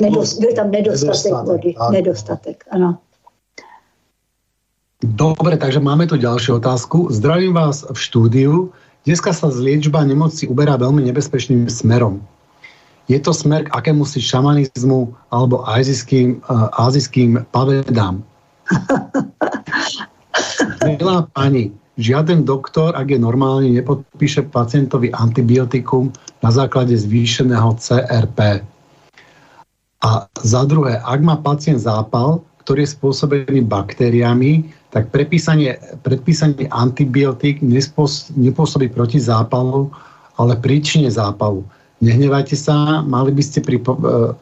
nedost, byl tam nedostatek, nedostatek vody. Ano. Nedostatek, ano. Dobre, takže máme tu další otázku. Zdravím vás v štúdiu. Dneska sa liečba nemoci uberá veľmi nebezpečným smerom. Je to smer k akému si šamanizmu alebo azijským, uh, azijským pavedám. Milá pani, žiaden doktor, ak je normálny, nepodpíše pacientovi antibiotikum na základe zvýšeného CRP. A za druhé, ak má pacient zápal, ktorý je spôsobený baktériami, tak prepísanie, predpísanie antibiotík nepôsobí proti zápalu, ale príčine zápalu. Nehnevajte sa, mali by ste pri, eh,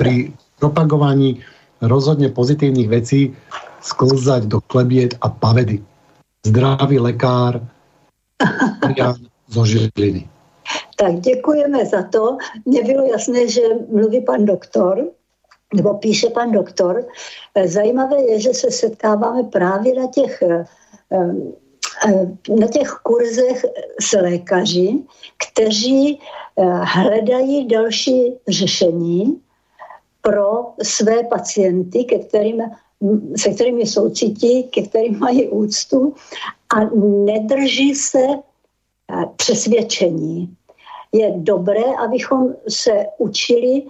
pri propagovaní rozhodne pozitívnych vecí sklzať do klebiet a pavedy. Zdravý lekár Jan zo Žiliny. Tak děkujeme za to. Mně bylo jasné, že mluví pan doktor, nebo píše pan doktor. Zajímavé je, že se setkáváme právě na těch, eh, eh, na těch kurzech s lékaři, kteří eh, hledají další řešení pro své pacienty, ke kterým, se kterými soucití, ke kterým mají úctu a nedrží se přesvědčení. Je dobré, abychom se učili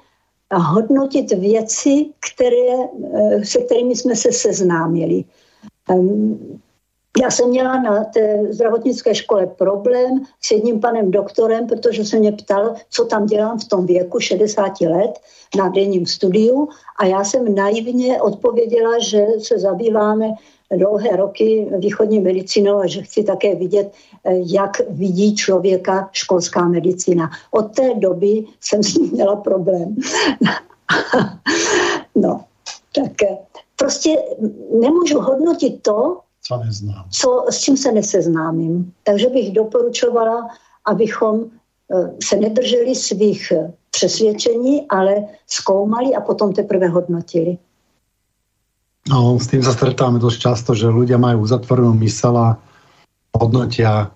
hodnotit věci, které, eh, se kterými jsme se seznámili. Já jsem měla na té zdravotnické škole problém s jedním panem doktorem, protože se mě ptal, co tam dělám v tom věku 60 let na denním studiu a já jsem naivně odpověděla, že se zabýváme dlouhé roky východní medicínou a že chci také vidět, eh, jak vidí člověka školská medicína. Od té doby jsem s ním měla problém. no, tak eh, prostě nemůžu hodnotit to, co neznám. Co, s čím se neseznámím. Takže bych doporučovala, abychom eh, se nedrželi svých přesvědčení, ale zkoumali a potom teprve hodnotili. No, s tým sa stretáme dosť často, že ľudia majú uzatvorenú mysel a hodnotia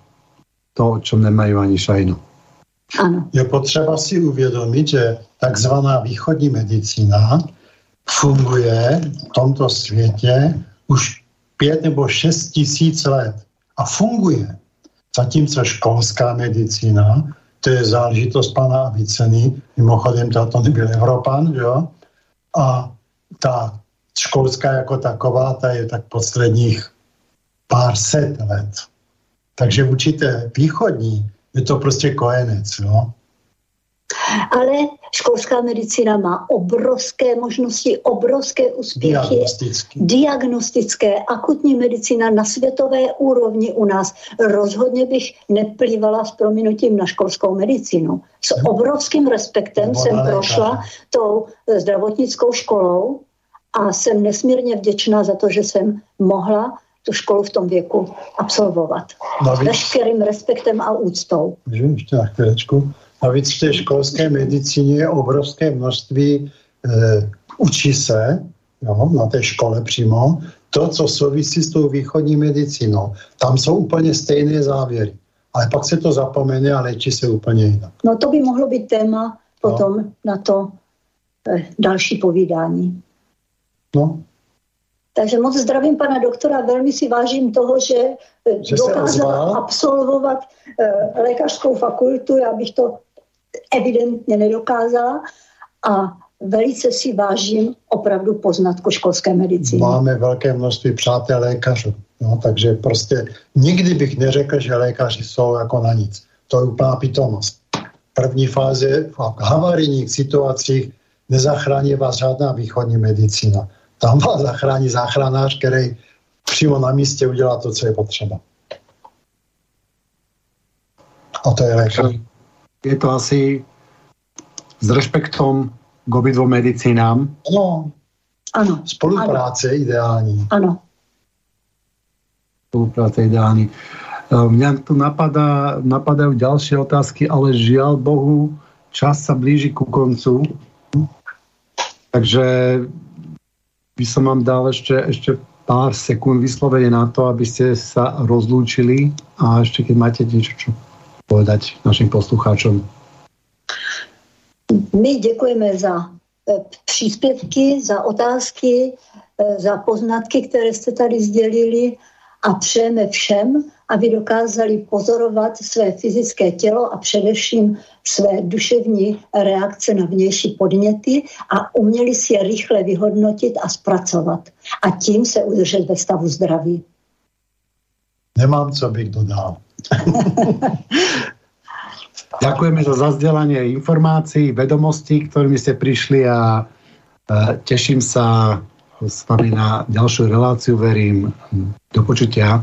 to, o čom nemajú ani šajnu. Ano. Je potřeba si uvědomit, že takzvaná východní medicína funguje v tomto světě už pět nebo šest tisíc let. A funguje. Zatímco školská medicína, to je záležitost pana Aviceny, mimochodem to nebyl Evropan, jo? A ta školská jako taková, ta je tak posledních pár set let. Takže určité východní je to prostě kojenec. Jo? Ale školská medicína má obrovské možnosti, obrovské úspěchy. Diagnostické. Diagnostické. Akutní medicína na světové úrovni u nás. Rozhodně bych neplývala s prominutím na školskou medicínu. S obrovským respektem jsem prošla tou zdravotnickou školou a jsem nesmírně vděčná za to, že jsem mohla tu školu v tom věku absolvovat. Navíc, Veškerým respektem a úctou. Můžu ještě na chvíličku. Navíc v té školské medicíně je obrovské množství e, učí se jo, na té škole přímo to, co souvisí s tou východní medicínou. Tam jsou úplně stejné závěry. Ale pak se to zapomene a léčí se úplně jinak. No to by mohlo být téma potom no. na to e, další povídání. No. Takže moc zdravím pana doktora, velmi si vážím toho, že, eh, že dokázal absolvovat uh, lékařskou fakultu, já bych to evidentně nedokázala a velice si vážím opravdu poznatku školské medicíny. Máme velké množství přátel lékařů, no, takže prostě nikdy bych neřekl, že lékaři jsou jako na nic. To je úplná pitomost. První fáze v havarijních situacích nezachrání vás žádná východní medicína tam vás zachrání záchranář, který přímo na místě udělá to, co je potřeba. A to je lékař. Je to asi s respektom k obidvom medicínám? No, ano. Spolupráce ano. ideální. Ano. Spolupráce ideální. E, mňa tu napadá, napadajú ďalšie otázky, ale žiaľ Bohu, čas sa blíži ku koncu. Takže by som vám dal ešte, ešte pár sekúnd vyslovene na to, aby ste sa rozlúčili a ešte keď máte niečo čo povedať našim poslucháčom. My děkujeme za e, příspěvky, za otázky, e, za poznatky, které jste tady sdělili a přejeme všem, aby dokázali pozorovat své fyzické tělo a především své duševní reakce na vnější podněty a uměli si je rychle vyhodnotit a zpracovat. A tím se udržet ve stavu zdraví. Nemám, co bych dodal. Ďakujeme za zazdelanie informácií, vedomostí, ktorými ste prišli a teším sa s vami na ďalšiu reláciu, verím. Do počutia.